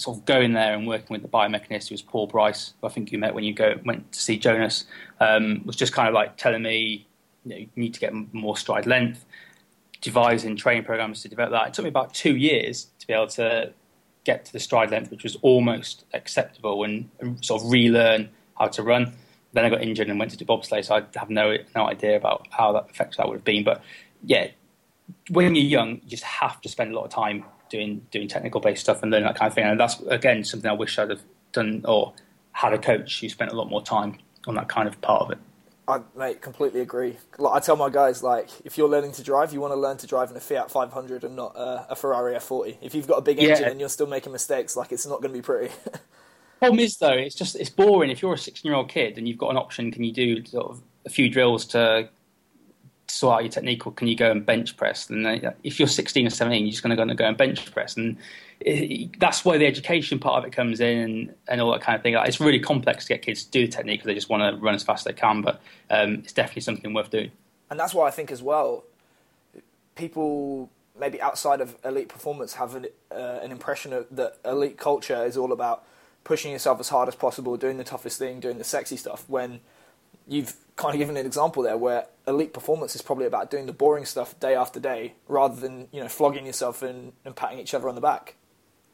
sort of going there and working with the biomechanist, who was Paul Bryce, who I think you met when you go went to see Jonas, um, was just kind of like telling me, you, know, you need to get more stride length, devising training programs to develop that. It took me about two years to be able to get to the stride length, which was almost acceptable, and, and sort of relearn how to run. Then I got injured and went to do bobsleigh, so I have no no idea about how that effect that would have been. But yeah, when you're young, you just have to spend a lot of time doing doing technical based stuff and learning that kind of thing. And that's again something I wish I'd have done or had a coach who spent a lot more time on that kind of part of it. I mate completely agree. Like, I tell my guys, like if you're learning to drive, you want to learn to drive in a Fiat 500 and not uh, a Ferrari F40. If you've got a big engine yeah. and you're still making mistakes, like it's not going to be pretty. Problem is though, it's just it's boring. If you're a 16 year old kid and you've got an option, can you do sort of a few drills to sort out your technique, or can you go and bench press? And if you're 16 or 17, you're just going to go and bench press, and it, that's where the education part of it comes in and, and all that kind of thing. Like, it's really complex to get kids to do the technique because they just want to run as fast as they can, but um, it's definitely something worth doing. And that's why I think as well, people maybe outside of elite performance have an, uh, an impression of, that elite culture is all about pushing yourself as hard as possible, doing the toughest thing, doing the sexy stuff. When you've kind of given an example there where elite performance is probably about doing the boring stuff day after day rather than you know flogging yourself and, and patting each other on the back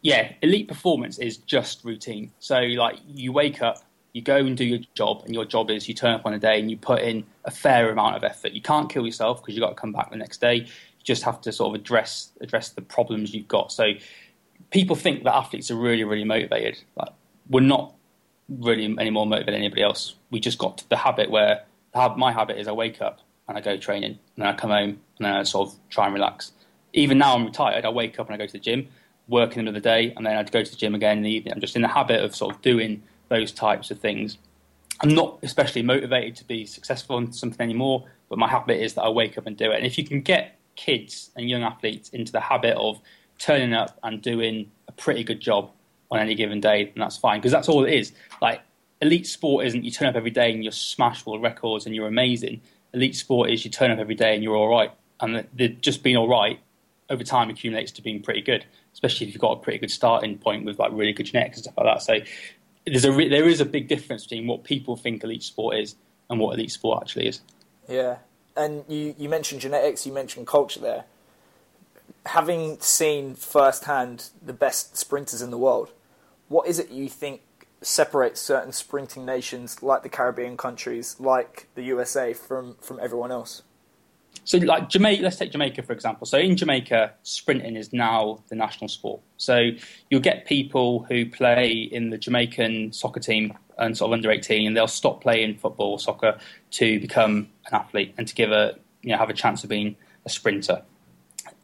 yeah, elite performance is just routine. So like you wake up, you go and do your job, and your job is you turn up on a day and you put in a fair amount of effort. You can't kill yourself because you've got to come back the next day. You just have to sort of address address the problems you've got. So people think that athletes are really really motivated. Like we're not really any more motivated than anybody else. We just got the habit where my habit is I wake up and I go training, and then I come home and then I sort of try and relax. Even now I'm retired, I wake up and I go to the gym work in the middle of the day, and then I'd go to the gym again in the evening. I'm just in the habit of sort of doing those types of things. I'm not especially motivated to be successful in something anymore, but my habit is that I wake up and do it. And if you can get kids and young athletes into the habit of turning up and doing a pretty good job on any given day, then that's fine because that's all it is. Like elite sport isn't you turn up every day and you're smash all the records and you're amazing. Elite sport is you turn up every day and you're all right, and the, just being all right over time accumulates to being pretty good especially if you've got a pretty good starting point with like really good genetics and stuff like that. So there's a re- there is a big difference between what people think elite sport is and what elite sport actually is. Yeah, and you you mentioned genetics, you mentioned culture there. Having seen firsthand the best sprinters in the world, what is it you think separates certain sprinting nations like the Caribbean countries, like the USA, from from everyone else? So, like Jamaica, let's take Jamaica for example. So, in Jamaica, sprinting is now the national sport. So, you'll get people who play in the Jamaican soccer team and sort of under 18, and they'll stop playing football or soccer to become an athlete and to give a you know have a chance of being a sprinter.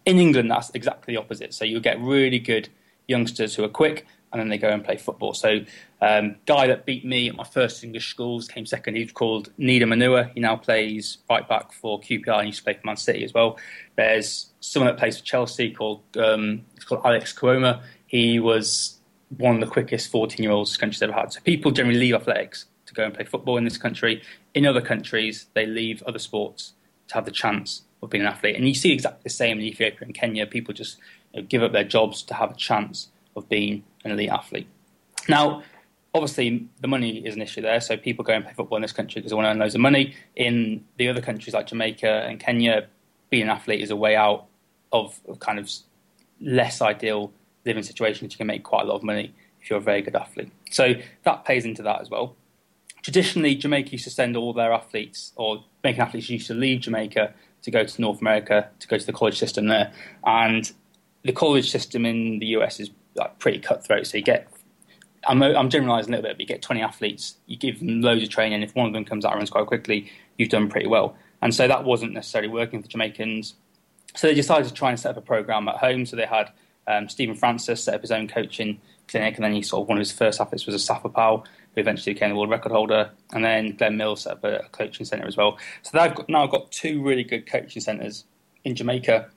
In England, that's exactly the opposite. So, you'll get really good youngsters who are quick and then they go and play football. So, um, guy that beat me at my first English schools came second. He's called Nedum Onuoha. He now plays right back for QPR and used to play for Man City as well. There's someone that plays for Chelsea called um, it's called Alex Kouoma. He was one of the quickest 14 year olds this country's ever had. So people generally leave athletics to go and play football in this country. In other countries, they leave other sports to have the chance of being an athlete. And you see exactly the same in Ethiopia and Kenya. People just you know, give up their jobs to have a chance of being an elite athlete. Now, obviously, the money is an issue there. So people go and play football in this country because they want to earn loads of money. In the other countries like Jamaica and Kenya, being an athlete is a way out of, of kind of less ideal living situations. You can make quite a lot of money if you're a very good athlete. So that pays into that as well. Traditionally, Jamaica used to send all their athletes, or Jamaican athletes used to leave Jamaica to go to North America to go to the college system there. And the college system in the US is like pretty cutthroat. So you get, I'm, I'm generalising a little bit, but you get 20 athletes, you give them loads of training. If one of them comes out and runs quite quickly, you've done pretty well. And so that wasn't necessarily working for Jamaicans. So they decided to try and set up a program at home. So they had Um, Stephen Francis set up his own coaching clinic, and then he sort of one of his first athletes was Asafa Powell, who eventually became the world record holder. And then Glenn Mills set up a, coaching centre as well. So they've got, now got two really good coaching centres in Jamaica.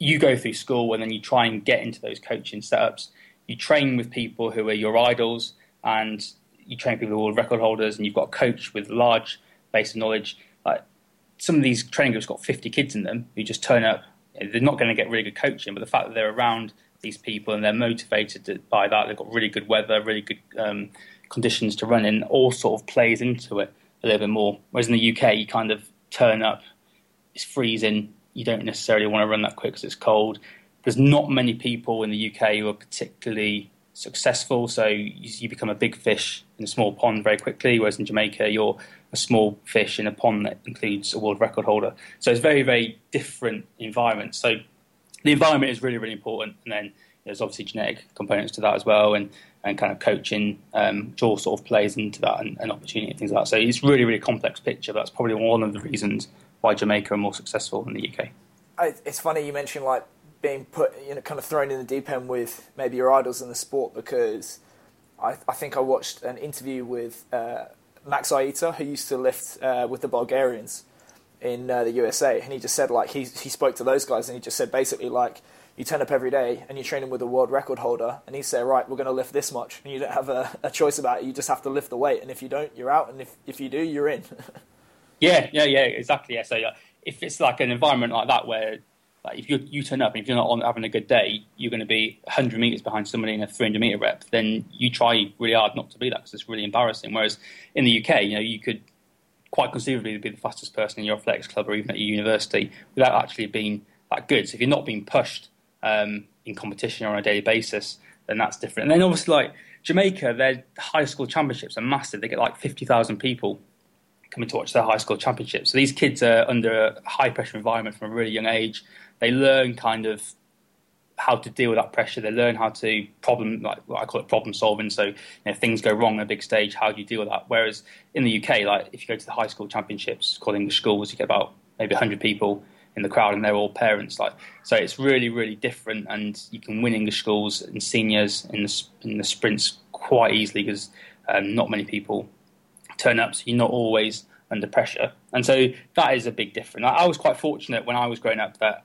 You go through school and then you try and get into those coaching setups. You train with people who are your idols, and you train people who are record holders, and you've got a coach with large base of knowledge. Like some of these training groups got 50 kids in them who just turn up. They're not going to get really good coaching, but the fact that they're around these people and they're motivated by that, they've got really good weather, really good um, conditions to run in, all sort of plays into it a little bit more. Whereas in the UK, you kind of turn up, it's freezing, you don't necessarily want to run that quick because it's cold. There's not many people in the UK who are particularly successful, so you, you become a big fish in a small pond very quickly. Whereas in Jamaica, you're a small fish in a pond that includes a world record holder. So it's very, very different environment. So the environment is really, really important. And then there's obviously genetic components to that as well, and, and kind of coaching, um, which all sort of plays into that and, and opportunity and things like that. So it's really, really complex picture. But that's probably one of the reasons why Jamaica are more successful than the UK. It's funny you mentioned like being put, you know, kind of thrown in the deep end with maybe your idols in the sport because I, I think I watched an interview with uh, Max Aita who used to lift uh, with the Bulgarians in uh, the USA, and he just said like he he spoke to those guys, and he just said basically like you turn up every day and you're training with a world record holder, and he said right we're going to lift this much, and you don't have a, a choice about it. You just have to lift the weight, and if you don't, you're out, and if if you do, you're in. yeah, yeah, yeah, exactly. Yeah, so if it's like an environment like that where like if you you turn up and if you're not on, having a good day, you're going to be 100 meters behind somebody in a 300 meter rep. Then you try really hard not to be that because it's really embarrassing. Whereas in the UK, you know, you could quite conceivably be the fastest person in your athletics club or even at your university without actually being that good. So if you're not being pushed um, in competition on a daily basis, then that's different. And then obviously, like Jamaica, their high school championships are massive. They get like 50,000 people coming to watch their high school championships. So these kids are under a high pressure environment from a really young age they learn kind of how to deal with that pressure. They learn how to problem, like I call it problem solving. So, you know, if things go wrong on a big stage, how do you deal with that? Whereas in the UK, like if you go to the high school championships, called English schools, you get about maybe 100 people in the crowd, and they're all parents. Like, so it's really, really different, and you can win English schools and seniors in the in the sprints quite easily because um, not many people turn up, so you're not always under pressure, and so that is a big difference. I, I was quite fortunate when I was growing up that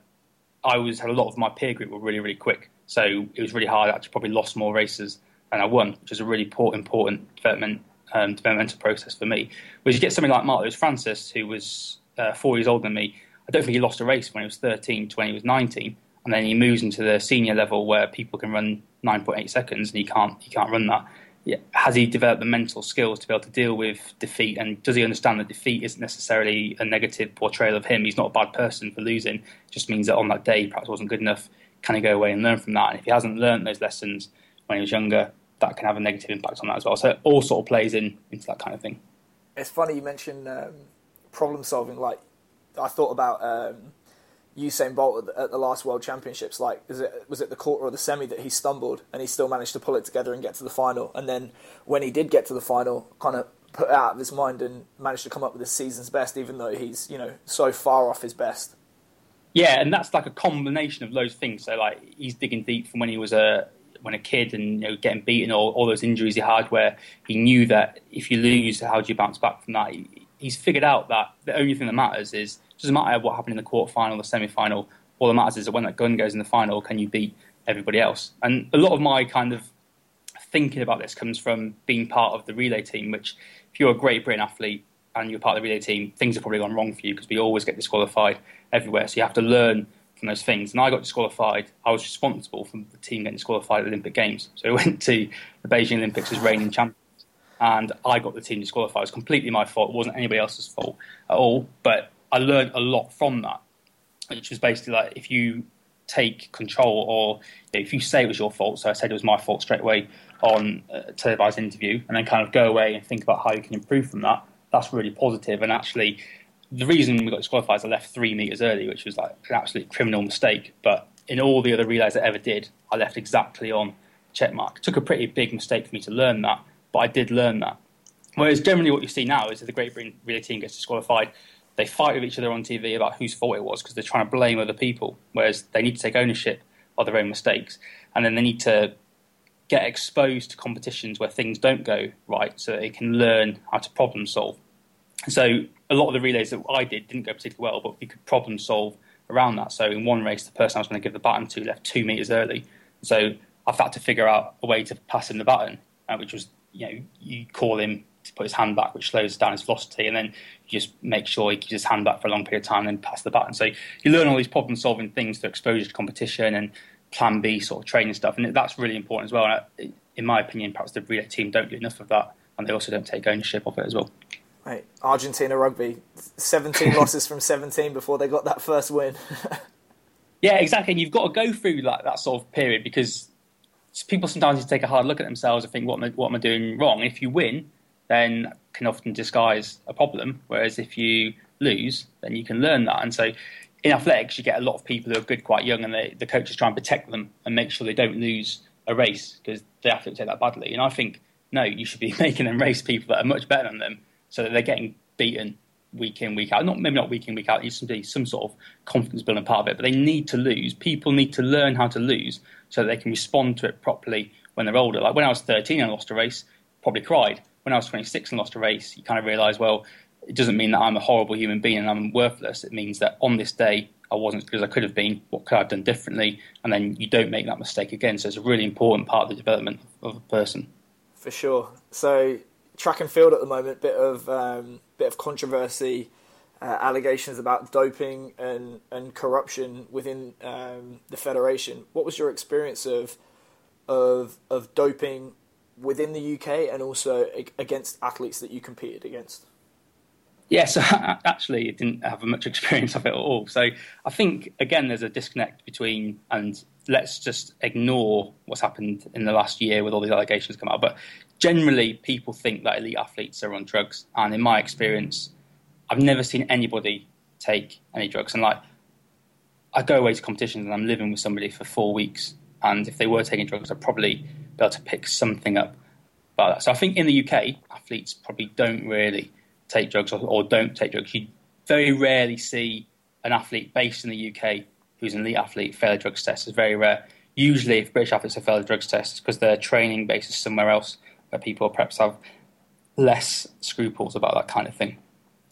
I was had a lot of my peer group were really really quick, so it was really hard. I actually probably lost more races than I won, which is a really important development um, developmental process for me. Whereas you get something like Mark Lewis Francis, who was uh, four years older than me. I don't think he lost a race when he was 13 to when he was 19, and then he moves into the senior level where people can run 9.8 seconds, and he can't he can't run that has he developed the mental skills to be able to deal with defeat? And does he understand that defeat isn't necessarily a negative portrayal of him? He's not a bad person for losing. It just means that on that day he perhaps wasn't good enough. Can he go away and learn from that? And if he hasn't learned those lessons when he was younger, that can have a negative impact on that as well. So it all sort of plays in into that kind of thing. It's funny you mentioned um, problem solving. Like I thought about um, Usain Bolt at the last World Championships, like was it was it the quarter or the semi that he stumbled and he still managed to pull it together and get to the final. And then when he did get to the final, kind of put out of his mind and managed to come up with his season's best, even though he's you know so far off his best. Yeah, and that's like a combination of those things. So like he's digging deep from when he was a when a kid and you know getting beaten or all those injuries he had, where he knew that if you lose, how do you bounce back from that? He, he's figured out that the only thing that matters is doesn't matter what happened in the quarter final, the semi final. All that matters is that when that gun goes in the final, can you beat everybody else? And a lot of my kind of thinking about this comes from being part of the relay team. Which, if you're a Great Britain athlete and you're part of the relay team, things have probably gone wrong for you because we always get disqualified everywhere. So you have to learn from those things. And I got disqualified. I was responsible for the team getting disqualified at the Olympic Games. So I went to the Beijing Olympics as reigning champion and I got the team disqualified. It was completely my fault. It wasn't anybody else's fault at all. But I learned a lot from that, which was basically like if you take control or if you say it was your fault, so I said it was my fault straight away on a televised interview, and then kind of go away and think about how you can improve from that, that's really positive. And actually, the reason we got disqualified is I left three metres early, which was like an absolute criminal mistake. But in all the other relays I ever did, I left exactly on check mark. It took a pretty big mistake for me to learn that, but I did learn that. Whereas generally what you see now is that the Great Britain relay team gets disqualified, they fight with each other on TV about whose fault it was because they're trying to blame other people, whereas they need to take ownership of their own mistakes, and then they need to get exposed to competitions where things don't go right, so they can learn how to problem solve. So a lot of the relays that I did didn't go particularly well, but we could problem solve around that. So in one race, the person I was going to give the baton to left two meters early, so I've had to figure out a way to pass him the baton, uh, which was you know you call him to put his hand back, which slows down his velocity, and then you just make sure he keeps his hand back for a long period of time, and then pass the baton. So you learn all these problem solving things through exposure to competition and plan B sort of training stuff, and that's really important as well. And in my opinion, perhaps the relay team don't do enough of that, and they also don't take ownership of it as well. Right. Argentina rugby, 17 losses from 17 before they got that first win. yeah, exactly. And you've got to go through like that sort of period because people sometimes take a hard look at themselves and think, what am I, what am I doing wrong? If you win, then can often disguise a problem. Whereas if you lose, then you can learn that. And so in athletics, you get a lot of people who are good quite young, and they, the coaches try and protect them and make sure they don't lose a race because the athletes take that badly. And I think no, you should be making them race people that are much better than them, so that they're getting beaten week in week out. Not maybe not week in week out. To be some sort of confidence building part of it, but they need to lose. People need to learn how to lose so that they can respond to it properly when they're older. Like when I was 13 and I lost a race, probably cried. When I was 26 and lost a race, you kind of realise, well, it doesn't mean that I'm a horrible human being and I'm worthless. It means that on this day, I wasn't as I could have been. What could I have done differently? And then you don't make that mistake again. So it's a really important part of the development of a person. For sure. So track and field at the moment, bit of um, bit of controversy, uh, allegations about doping and and corruption within um, the federation. What was your experience of of of doping within the UK and also against athletes that you competed against? Yes, actually, it didn't have much experience of it at all. So I think again, there's a disconnect between and let's just ignore what's happened in the last year with all these allegations come out. But generally, people think that elite athletes are on drugs, and in my experience, I've never seen anybody take any drugs. And like, I go away to competitions and I'm living with somebody for four weeks, and if they were taking drugs, I'd probably be able to pick something up about that. So I think in the UK, athletes probably don't really take drugs or, or don't take drugs. You very rarely see an athlete based in the UK who's an elite athlete fail a drugs test. It's very rare. Usually, if British athletes have failed a drugs test, it's because their training base is somewhere else where people perhaps have less scruples about that kind of thing.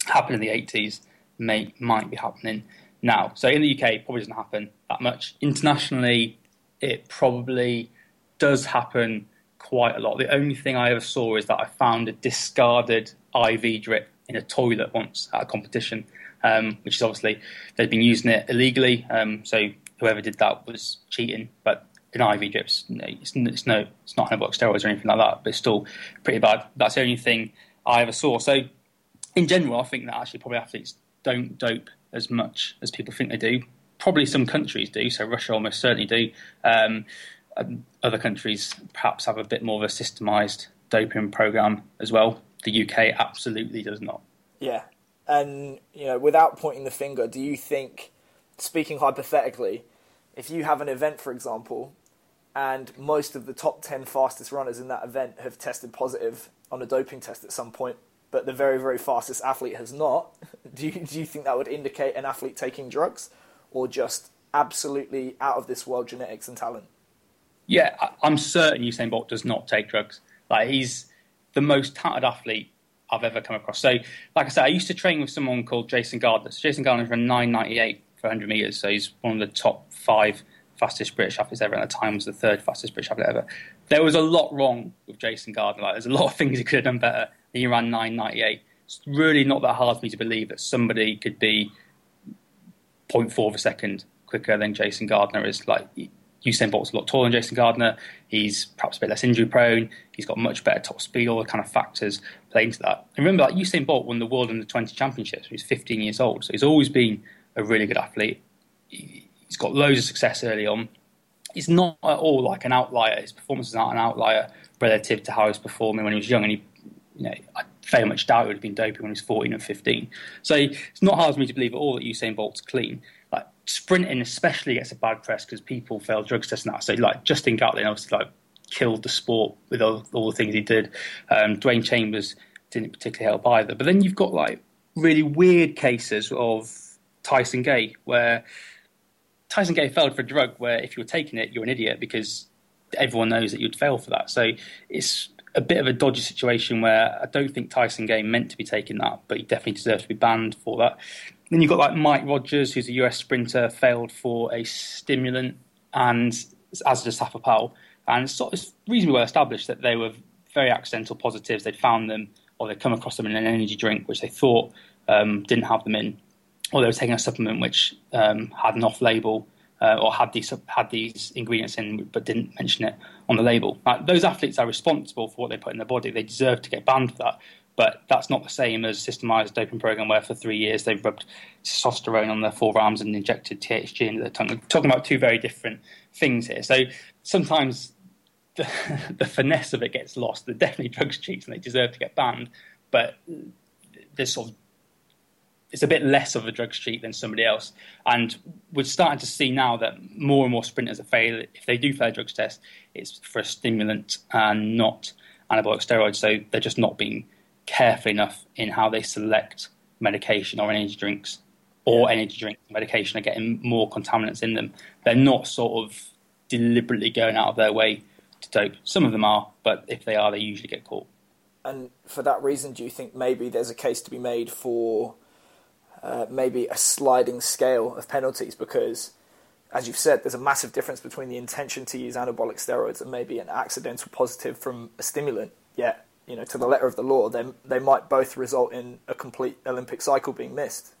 Happened in the 80s, may, might be happening now. So in the UK, probably doesn't happen that much. Internationally, it probably does happen quite a lot. The only thing I ever saw is that I found a discarded IV drip in a toilet once at a competition, um, which is obviously they'd been using it illegally. Um, so whoever did that was cheating. But in IV drips, it's, it's no, it's not anabolic steroids or anything like that, but it's still pretty bad. That's the only thing I ever saw. So in general, I think that actually probably athletes don't dope as much as people think they do. Probably some countries do. So Russia almost certainly do. Um, Um, other countries perhaps have a bit more of a systemized doping program as well. The UK absolutely does not. Yeah, and you know, without pointing the finger, do you think, speaking hypothetically, if you have an event, for example, and most of the top ten fastest runners in that event have tested positive on a doping test at some point, but the very very fastest athlete has not, do you do you think that would indicate an athlete taking drugs, or just absolutely out of this world genetics and talent? Yeah, I'm certain Usain Bolt does not take drugs. Like he's the most talented athlete I've ever come across. So, like I said, I used to train with someone called Jason Gardner. So Jason Gardner ran 9.98 for 100 meters. So he's one of the top five fastest British athletes ever. At the time, was the third fastest British athlete ever. There was a lot wrong with Jason Gardner. Like, there's a lot of things he could have done better. He ran 9.98. It's really not that hard for me to believe that somebody could be 0.4 of a second quicker than Jason Gardner is. Like Usain Bolt's a lot taller than Jason Gardner. He's perhaps a bit less injury prone. He's got much better top speed. All the kind of factors play into that. And remember, like Usain Bolt won the world under 20 championships. He's 15 years old, so he's always been a really good athlete. He's got loads of success early on. He's not at all like an outlier. His performance is not an outlier relative to how he was performing when he was young. And he, you know, I very much doubt he would have been doping when he was 14 and 15. So it's not hard for me to believe at all that Usain Bolt's clean sprinting especially gets a bad press because people fail drugs tests now. So like Justin Gatlin obviously like killed the sport with all, all the things he did. Um, Dwain Chambers didn't particularly help either. But then you've got like really weird cases of Tyson Gay where Tyson Gay failed for a drug where if you were taking it, you're an idiot because everyone knows that you'd fail for that. So it's a bit of a dodgy situation where I don't think Tyson Gay meant to be taking that, but he definitely deserves to be banned for that. Then you've got like Mike Rodgers, who's a US sprinter, failed for a stimulant, and as did Asafa. And it's, sort of, reasonably well established that they were very accidental positives. They'd found them or they'd come across them in an energy drink, which they thought um, didn't have them in, or they were taking a supplement which um, had an off label uh, or had these had these ingredients in but didn't mention it on the label. those athletes are responsible for what they put in their body. They deserve to get banned for that. But that's not the same as systemized doping program where for three years they've rubbed testosterone on their forearms and injected THG into their tongue. We're talking about two very different things here. So sometimes the, the finesse of it gets lost. They're definitely drugs cheats and they deserve to get banned. But there's sort of it's a bit less of a drugs cheat than somebody else. And we're starting to see now that more and more sprinters are fail. If they do fail a drugs test, it's for a stimulant and not anabolic steroids. So they're just not being careful enough in how they select medication or energy drinks or energy drink medication are getting more contaminants in them. They're not sort of deliberately going out of their way to dope. Some of them are, but if they are, they usually get caught. And for that reason, do you think maybe there's a case to be made for uh, maybe a sliding scale of penalties because, as you've said, there's a massive difference between the intention to use anabolic steroids and maybe an accidental positive from a stimulant. Yet, you know, to the letter of the law, they they might both result in a complete Olympic cycle being missed.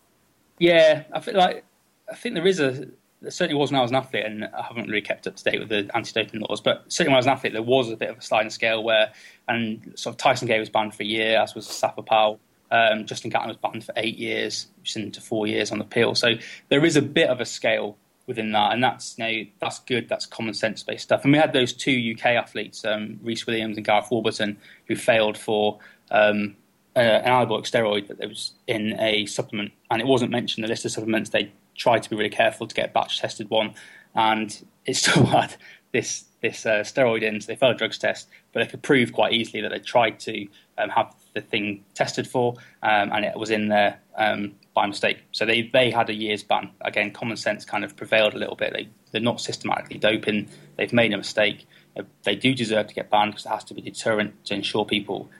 Yeah, I feel like I think there is a there certainly was when I was an athlete, and I haven't really kept up to date with the anti-doping laws. But certainly when I was an athlete, there was a bit of a sliding scale where, and sort of Tyson Gay was banned for a year, as was Asafa Powell. Um, Justin Gatlin was banned for eight years, which into four years on appeal. So there is a bit of a scale within that, and that's you know, that's good. That's common sense based stuff. And we had those two UK athletes, um, Rhys Williams and Gareth Warburton, who failed for um, uh, an anabolic steroid that was in a supplement, and it wasn't mentioned in the list of supplements. They tried to be really careful to get a batch tested one, and it still had this this uh, steroid in, so they failed a drugs test, but they could prove quite easily that they tried to um, have the thing tested for, um, and it was in there um, by mistake. So they, they had a year's ban. Again, common sense kind of prevailed a little bit. They, they're not systematically doping. They've made a mistake. Uh, they do deserve to get banned because it has to be deterrent to ensure people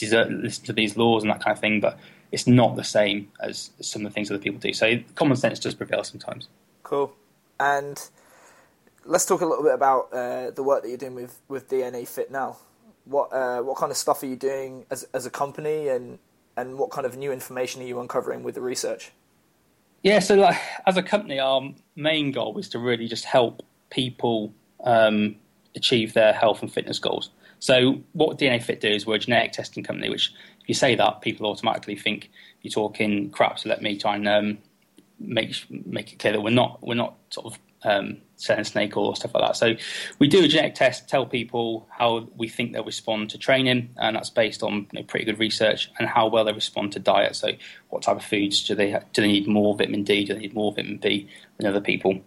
listen to these laws and that kind of thing. But it's not the same as some of the things other people do. So common sense does prevail sometimes. Cool. And let's talk a little bit about uh, the work that you're doing with, with DNA Fit now. What uh, what kind of stuff are you doing as as a company, and and what kind of new information are you uncovering with the research? Yeah, so like, as a company, our main goal is to really just help people um, achieve their health and fitness goals. So what DNA Fit do is we're a genetic testing company, which if you say that, people automatically think you're talking crap. So let me try and um, make make it clear that we're not we're not sort of um, selling snake or stuff like that. So we do a genetic test, tell people how we think they'll respond to training, and that's based on you know, pretty good research and how well they respond to diet. So what type of foods do they do they need more vitamin D? Do they need more vitamin B than other people?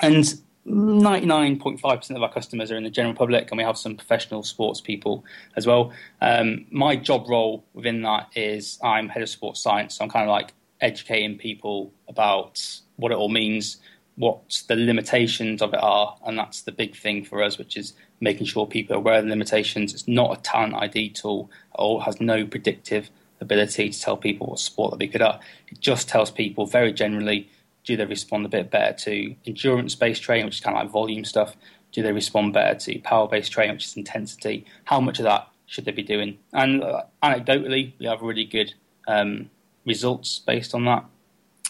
And 99.5% of our customers are in the general public, and we have some professional sports people as well. Um, my job role within that is I'm head of sports science, so I'm kind of like educating people about what it all means, what the limitations of it are, and that's the big thing for us, which is making sure people are aware of the limitations. It's not a talent ID tool or has no predictive ability to tell people what sport they'll be good at. It just tells people very generally do they respond a bit better to endurance based training, which is kind of like volume stuff? Do they respond better to power based training, which is intensity? How much of that should they be doing? And uh, anecdotally, we have really good um, results based on that.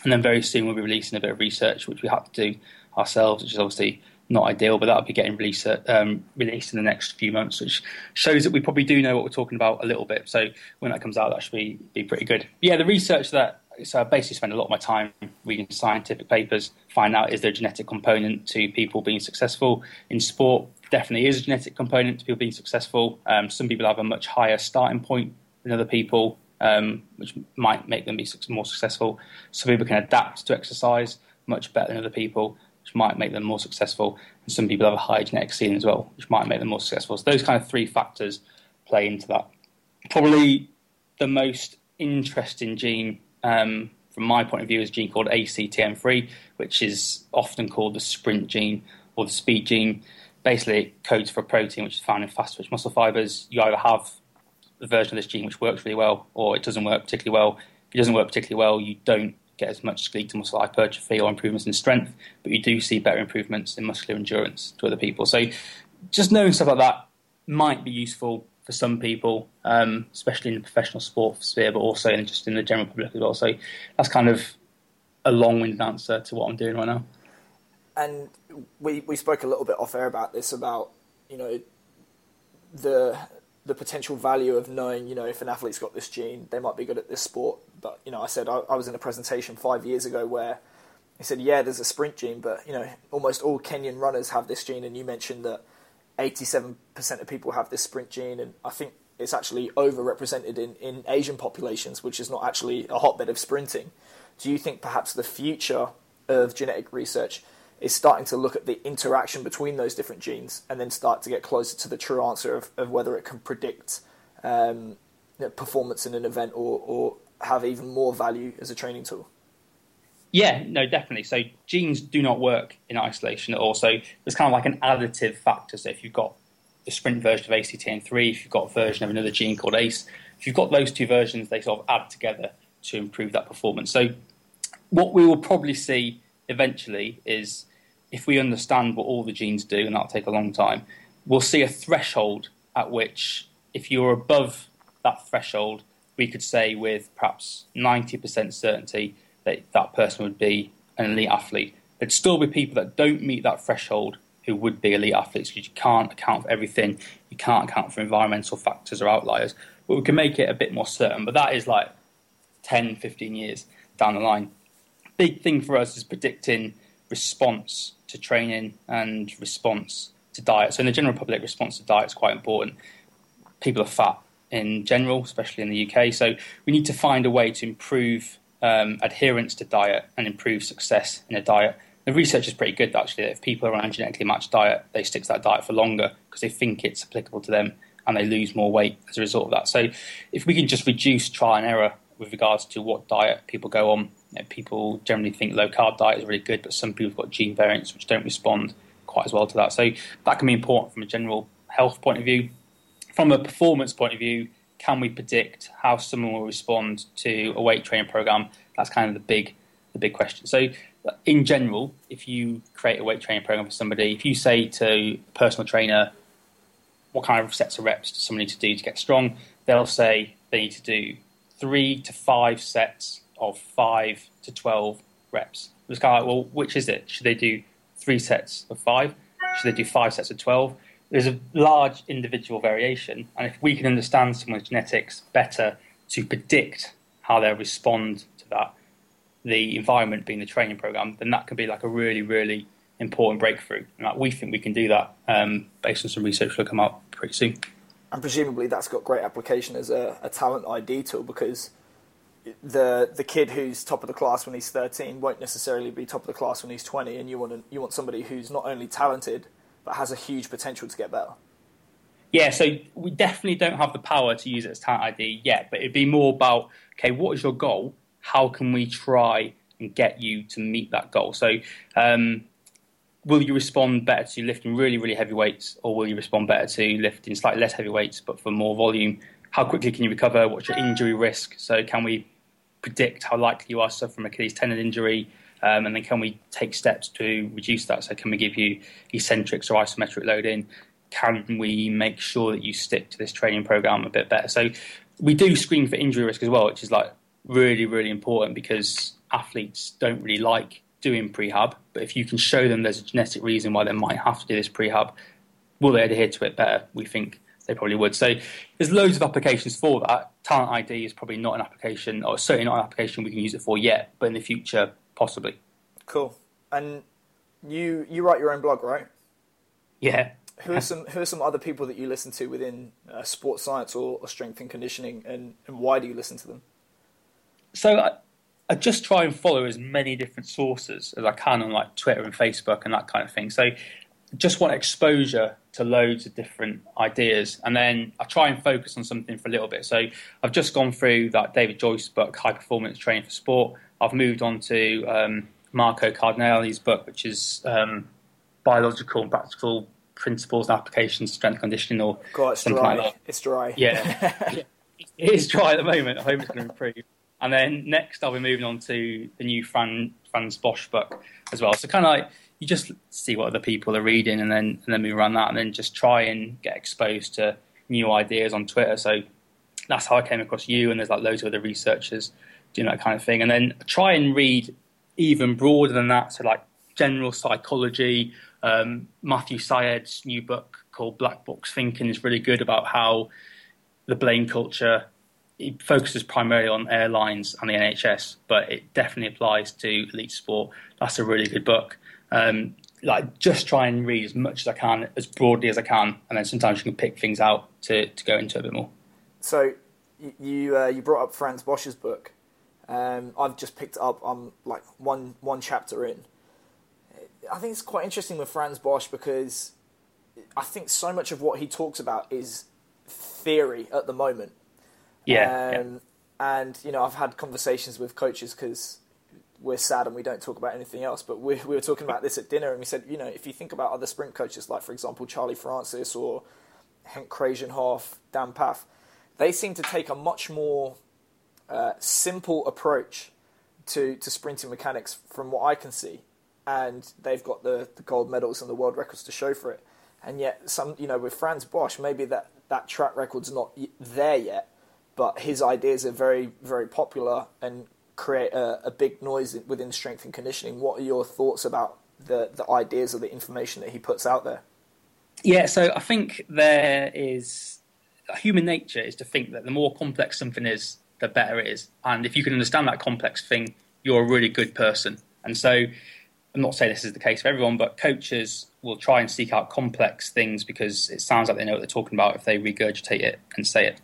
And then very soon we'll be releasing a bit of research, which we have to do ourselves, which is obviously not ideal, but that'll be getting released, um, released in the next few months, which shows that we probably do know what we're talking about a little bit. So when that comes out, that should be, be pretty good. Yeah, the research that so I basically spend a lot of my time reading scientific papers, find out is there a genetic component to people being successful in sport. Definitely is a genetic component to people being successful. Um, some people have a much higher starting point than other people um, which might make them be more successful. Some people can adapt to exercise much better than other people, which might make them more successful. And some people have a high genetic ceiling as well, which might make them more successful. So those kind of three factors play into that. Probably the most interesting gene um, from my point of view, is a gene called ACTN3, which is often called the sprint gene or the speed gene. Basically, it codes for a protein which is found in fast twitch muscle fibers. You either have version of this gene which works really well, or it doesn't work particularly well. If it doesn't work particularly well, you don't get as much skeletal muscle hypertrophy or improvements in strength, but you do see better improvements in muscular endurance to other people. So, just knowing stuff like that might be useful for some people, um, especially in the professional sport sphere, but also in just in the general public as well. So, that's kind of a long-winded answer to what I'm doing right now. And we we spoke a little bit off air about this about you know the the potential value of knowing, you know, if an athlete's got this gene, they might be good at this sport. But you know, I said I, I was in a presentation five years ago where he said, yeah, there's a sprint gene, but you know, almost all Kenyan runners have this gene, and you mentioned that 87% of people have this sprint gene, and I think it's actually overrepresented in, in Asian populations, which is not actually a hotbed of sprinting. Do you think perhaps the future of genetic research is starting to look at the interaction between those different genes and then start to get closer to the true answer of, of whether it can predict um, performance in an event or, or have even more value as a training tool? Yeah, no, definitely. So genes do not work in isolation at all. So there's kind of like an additive factor. So if you've got the sprint version of ACTN3, if you've got a version of another gene called ACE, if you've got those two versions, they sort of add together to improve that performance. So what we will probably see eventually is if we understand what all the genes do, and that'll take a long time, we'll see a threshold at which, if you're above that threshold, we could say with perhaps 90% certainty that that person would be an elite athlete. There'd still be people that don't meet that threshold who would be elite athletes because you can't account for everything. You can't account for environmental factors or outliers. But we can make it a bit more certain. But that is like 10, 15 years down the line. Big thing for us is predicting response to training and response to diet. So in the general public, response to diet is quite important. People are fat in general, especially in the UK. So we need to find a way to improve um, adherence to diet and improve success in a diet. The research is pretty good actually. That if people are on a genetically matched diet, they stick to that diet for longer because they think it's applicable to them and they lose more weight as a result of that. So if we can just reduce trial and error with regards to what diet people go on, you know, people generally think low carb diet is really good, but some people have got gene variants which don't respond quite as well to that. So that can be important from a general health point of view. From a performance point of view, can we predict how someone will respond to a weight training program? That's kind of the big the big question. So in general, if you create a weight training program for somebody, if you say to a personal trainer, what kind of sets of reps does someone need to do to get strong? They'll say they need to do three to five sets of five to 12 reps. It's kind of like, well, which is it? Should they do three sets of five? Should they do five sets of 12? There's a large individual variation. And if we can understand someone's genetics better to predict how they'll respond to that, the environment being the training program, then that can be like a really, really important breakthrough. And like, we think we can do that um, based on some research that'll come out pretty soon. And presumably that's got great application as a, a talent ID tool because the the kid who's top of the class when he's 13 won't necessarily be top of the class when he's 20 and you want you want somebody who's not only talented but has a huge potential to get better. Yeah so we definitely don't have the power to use it as talent id yet but it'd be more about okay what is your goal? How can we try and get you to meet that goal? So um, will you respond better to lifting really really heavy weights or will you respond better to lifting slightly less heavy weights but for more volume how quickly can you recover? What's your injury risk? So, can we predict how likely you are to suffer from Achilles tendon injury? Um, and then can we take steps to reduce that? So can we give you eccentrics or isometric loading? Can we make sure that you stick to this training program a bit better? So we do screen for injury risk as well, which is like really, really important because athletes don't really like doing prehab. But if you can show them there's a genetic reason why they might have to do this prehab, will they adhere to it better? We think they probably would. So there's loads of applications for that. Talent ID is probably not an application, or certainly not an application we can use it for yet, but in the future, possibly. Cool. And you you write your own blog, right? Yeah. Who are some Who are some other people that you listen to within uh, sports science or, or, strength and conditioning, and, and why do you listen to them? So I, I just try and follow as many different sources as I can on like Twitter and Facebook and that kind of thing. So just want exposure to loads of different ideas, and then I try and focus on something for a little bit. So I've just gone through that David Joyce book, High Performance Training for Sport. I've moved on to um, Marco Cardinale's book, which is um, Biological and Practical Principles and Applications of Strength Conditioning, or God, it's something dry. like that. It's dry. Yeah. yeah. It is dry at the moment. I hope it's going to improve. And then next, I'll be moving on to the new Fran, Frans Bosch book as well. So kind of like you just see what other people are reading, and then and then move around that, and then just try and get exposed to new ideas on Twitter. So that's how I came across you, and there's like loads of other researchers doing that kind of thing. And then try and read even broader than that, so like general psychology. Um, Matthew Syed's new book called Black Box Thinking is really good about how the blame culture it focuses primarily on airlines and the NHS, but it definitely applies to elite sport. That's a really good book. Um, like just try and read as much as I can, as broadly as I can, and then sometimes you can pick things out to, to go into a bit more. So you uh, you brought up Frans Bosch's book. Um, I've just picked it up. I'm like one one chapter in. I think it's quite interesting with Frans Bosch because I think so much of what he talks about is theory at the moment. Yeah, yeah. Um, And you know, I've had conversations with coaches because we're sad and we don't talk about anything else. But we, we were talking about this at dinner, and we said, you know, if you think about other sprint coaches, like for example Charlie Francis or Henk Kraaijenhof, Dan Pfaff, they seem to take a much more uh, simple approach to to sprinting mechanics, from what I can see, and they've got the, the gold medals and the world records to show for it. And yet, some you know, with Frans Bosch, maybe that that track record's not there yet, but his ideas are very very popular and create a, a, big noise within strength and conditioning. What are your thoughts about the, the ideas or the information that he puts out there? Yeah, so I think there is human nature is to think that the more complex something is, the better it is. And if you can understand that complex thing, you're a really good person. And so I'm not saying this is the case for everyone, but coaches will try and seek out complex things because it sounds like they know what they're talking about if they regurgitate it and say it.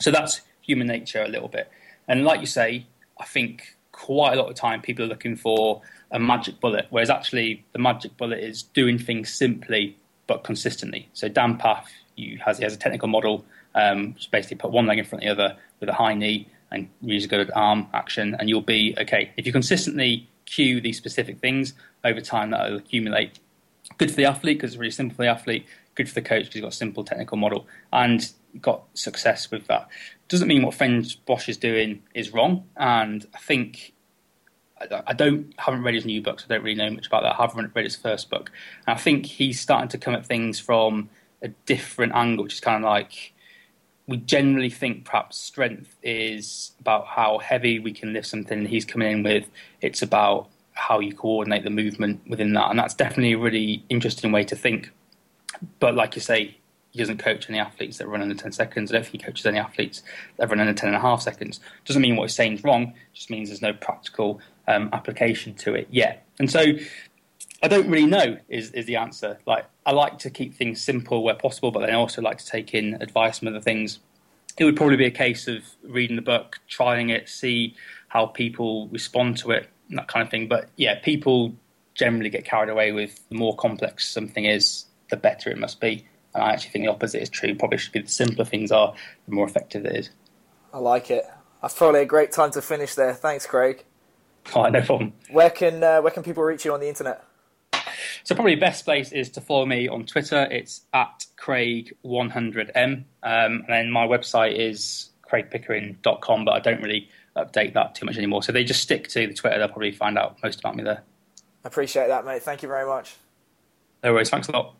So that's human nature a little bit. And like you say, I think quite a lot of time people are looking for a magic bullet, whereas actually the magic bullet is doing things simply but consistently. So Dan Pfaff, you has he has a technical model, um, basically put one leg in front of the other with a high knee and use a good arm action, and you'll be okay. If you consistently cue these specific things over time, that will accumulate. Good for the athlete because it's really simple for the athlete. Good for the coach because he's got a simple technical model and got success with that doesn't mean what Frans Bosch is doing is wrong. And I think I don't haven't read his new books. I don't really know much about that. I haven't read his first book. And I think he's starting to come at things from a different angle, which is kind of like we generally think perhaps strength is about how heavy we can lift something. He's coming in with it's about how you coordinate the movement within that, and that's definitely a really interesting way to think. But like you say, he doesn't coach any athletes that run under 10 seconds. I don't think he coaches any athletes that run under 10 and a half seconds. Doesn't mean what he's saying is wrong, just means there's no practical um, application to it yet. And so I don't really know is, is the answer. Like I like to keep things simple where possible, but then I also like to take in advice from other things. It would probably be a case of reading the book, trying it, see how people respond to it, that kind of thing. But yeah, people generally get carried away with the more complex something is, the better it must be. And I actually think the opposite is true. Probably should be the simpler things are, the more effective it is. I like it. That's probably a great time to finish there. Thanks, Craig. All right, no problem. Where can uh, where can people reach you on the internet? So probably the best place is to follow me on Twitter. It's at Craig100m, um, and then my website is craigpickering.com. But I don't really update that too much anymore. So they just stick to the Twitter. They'll probably find out most about me there. I appreciate that, mate. Thank you very much. No worries. Thanks a lot.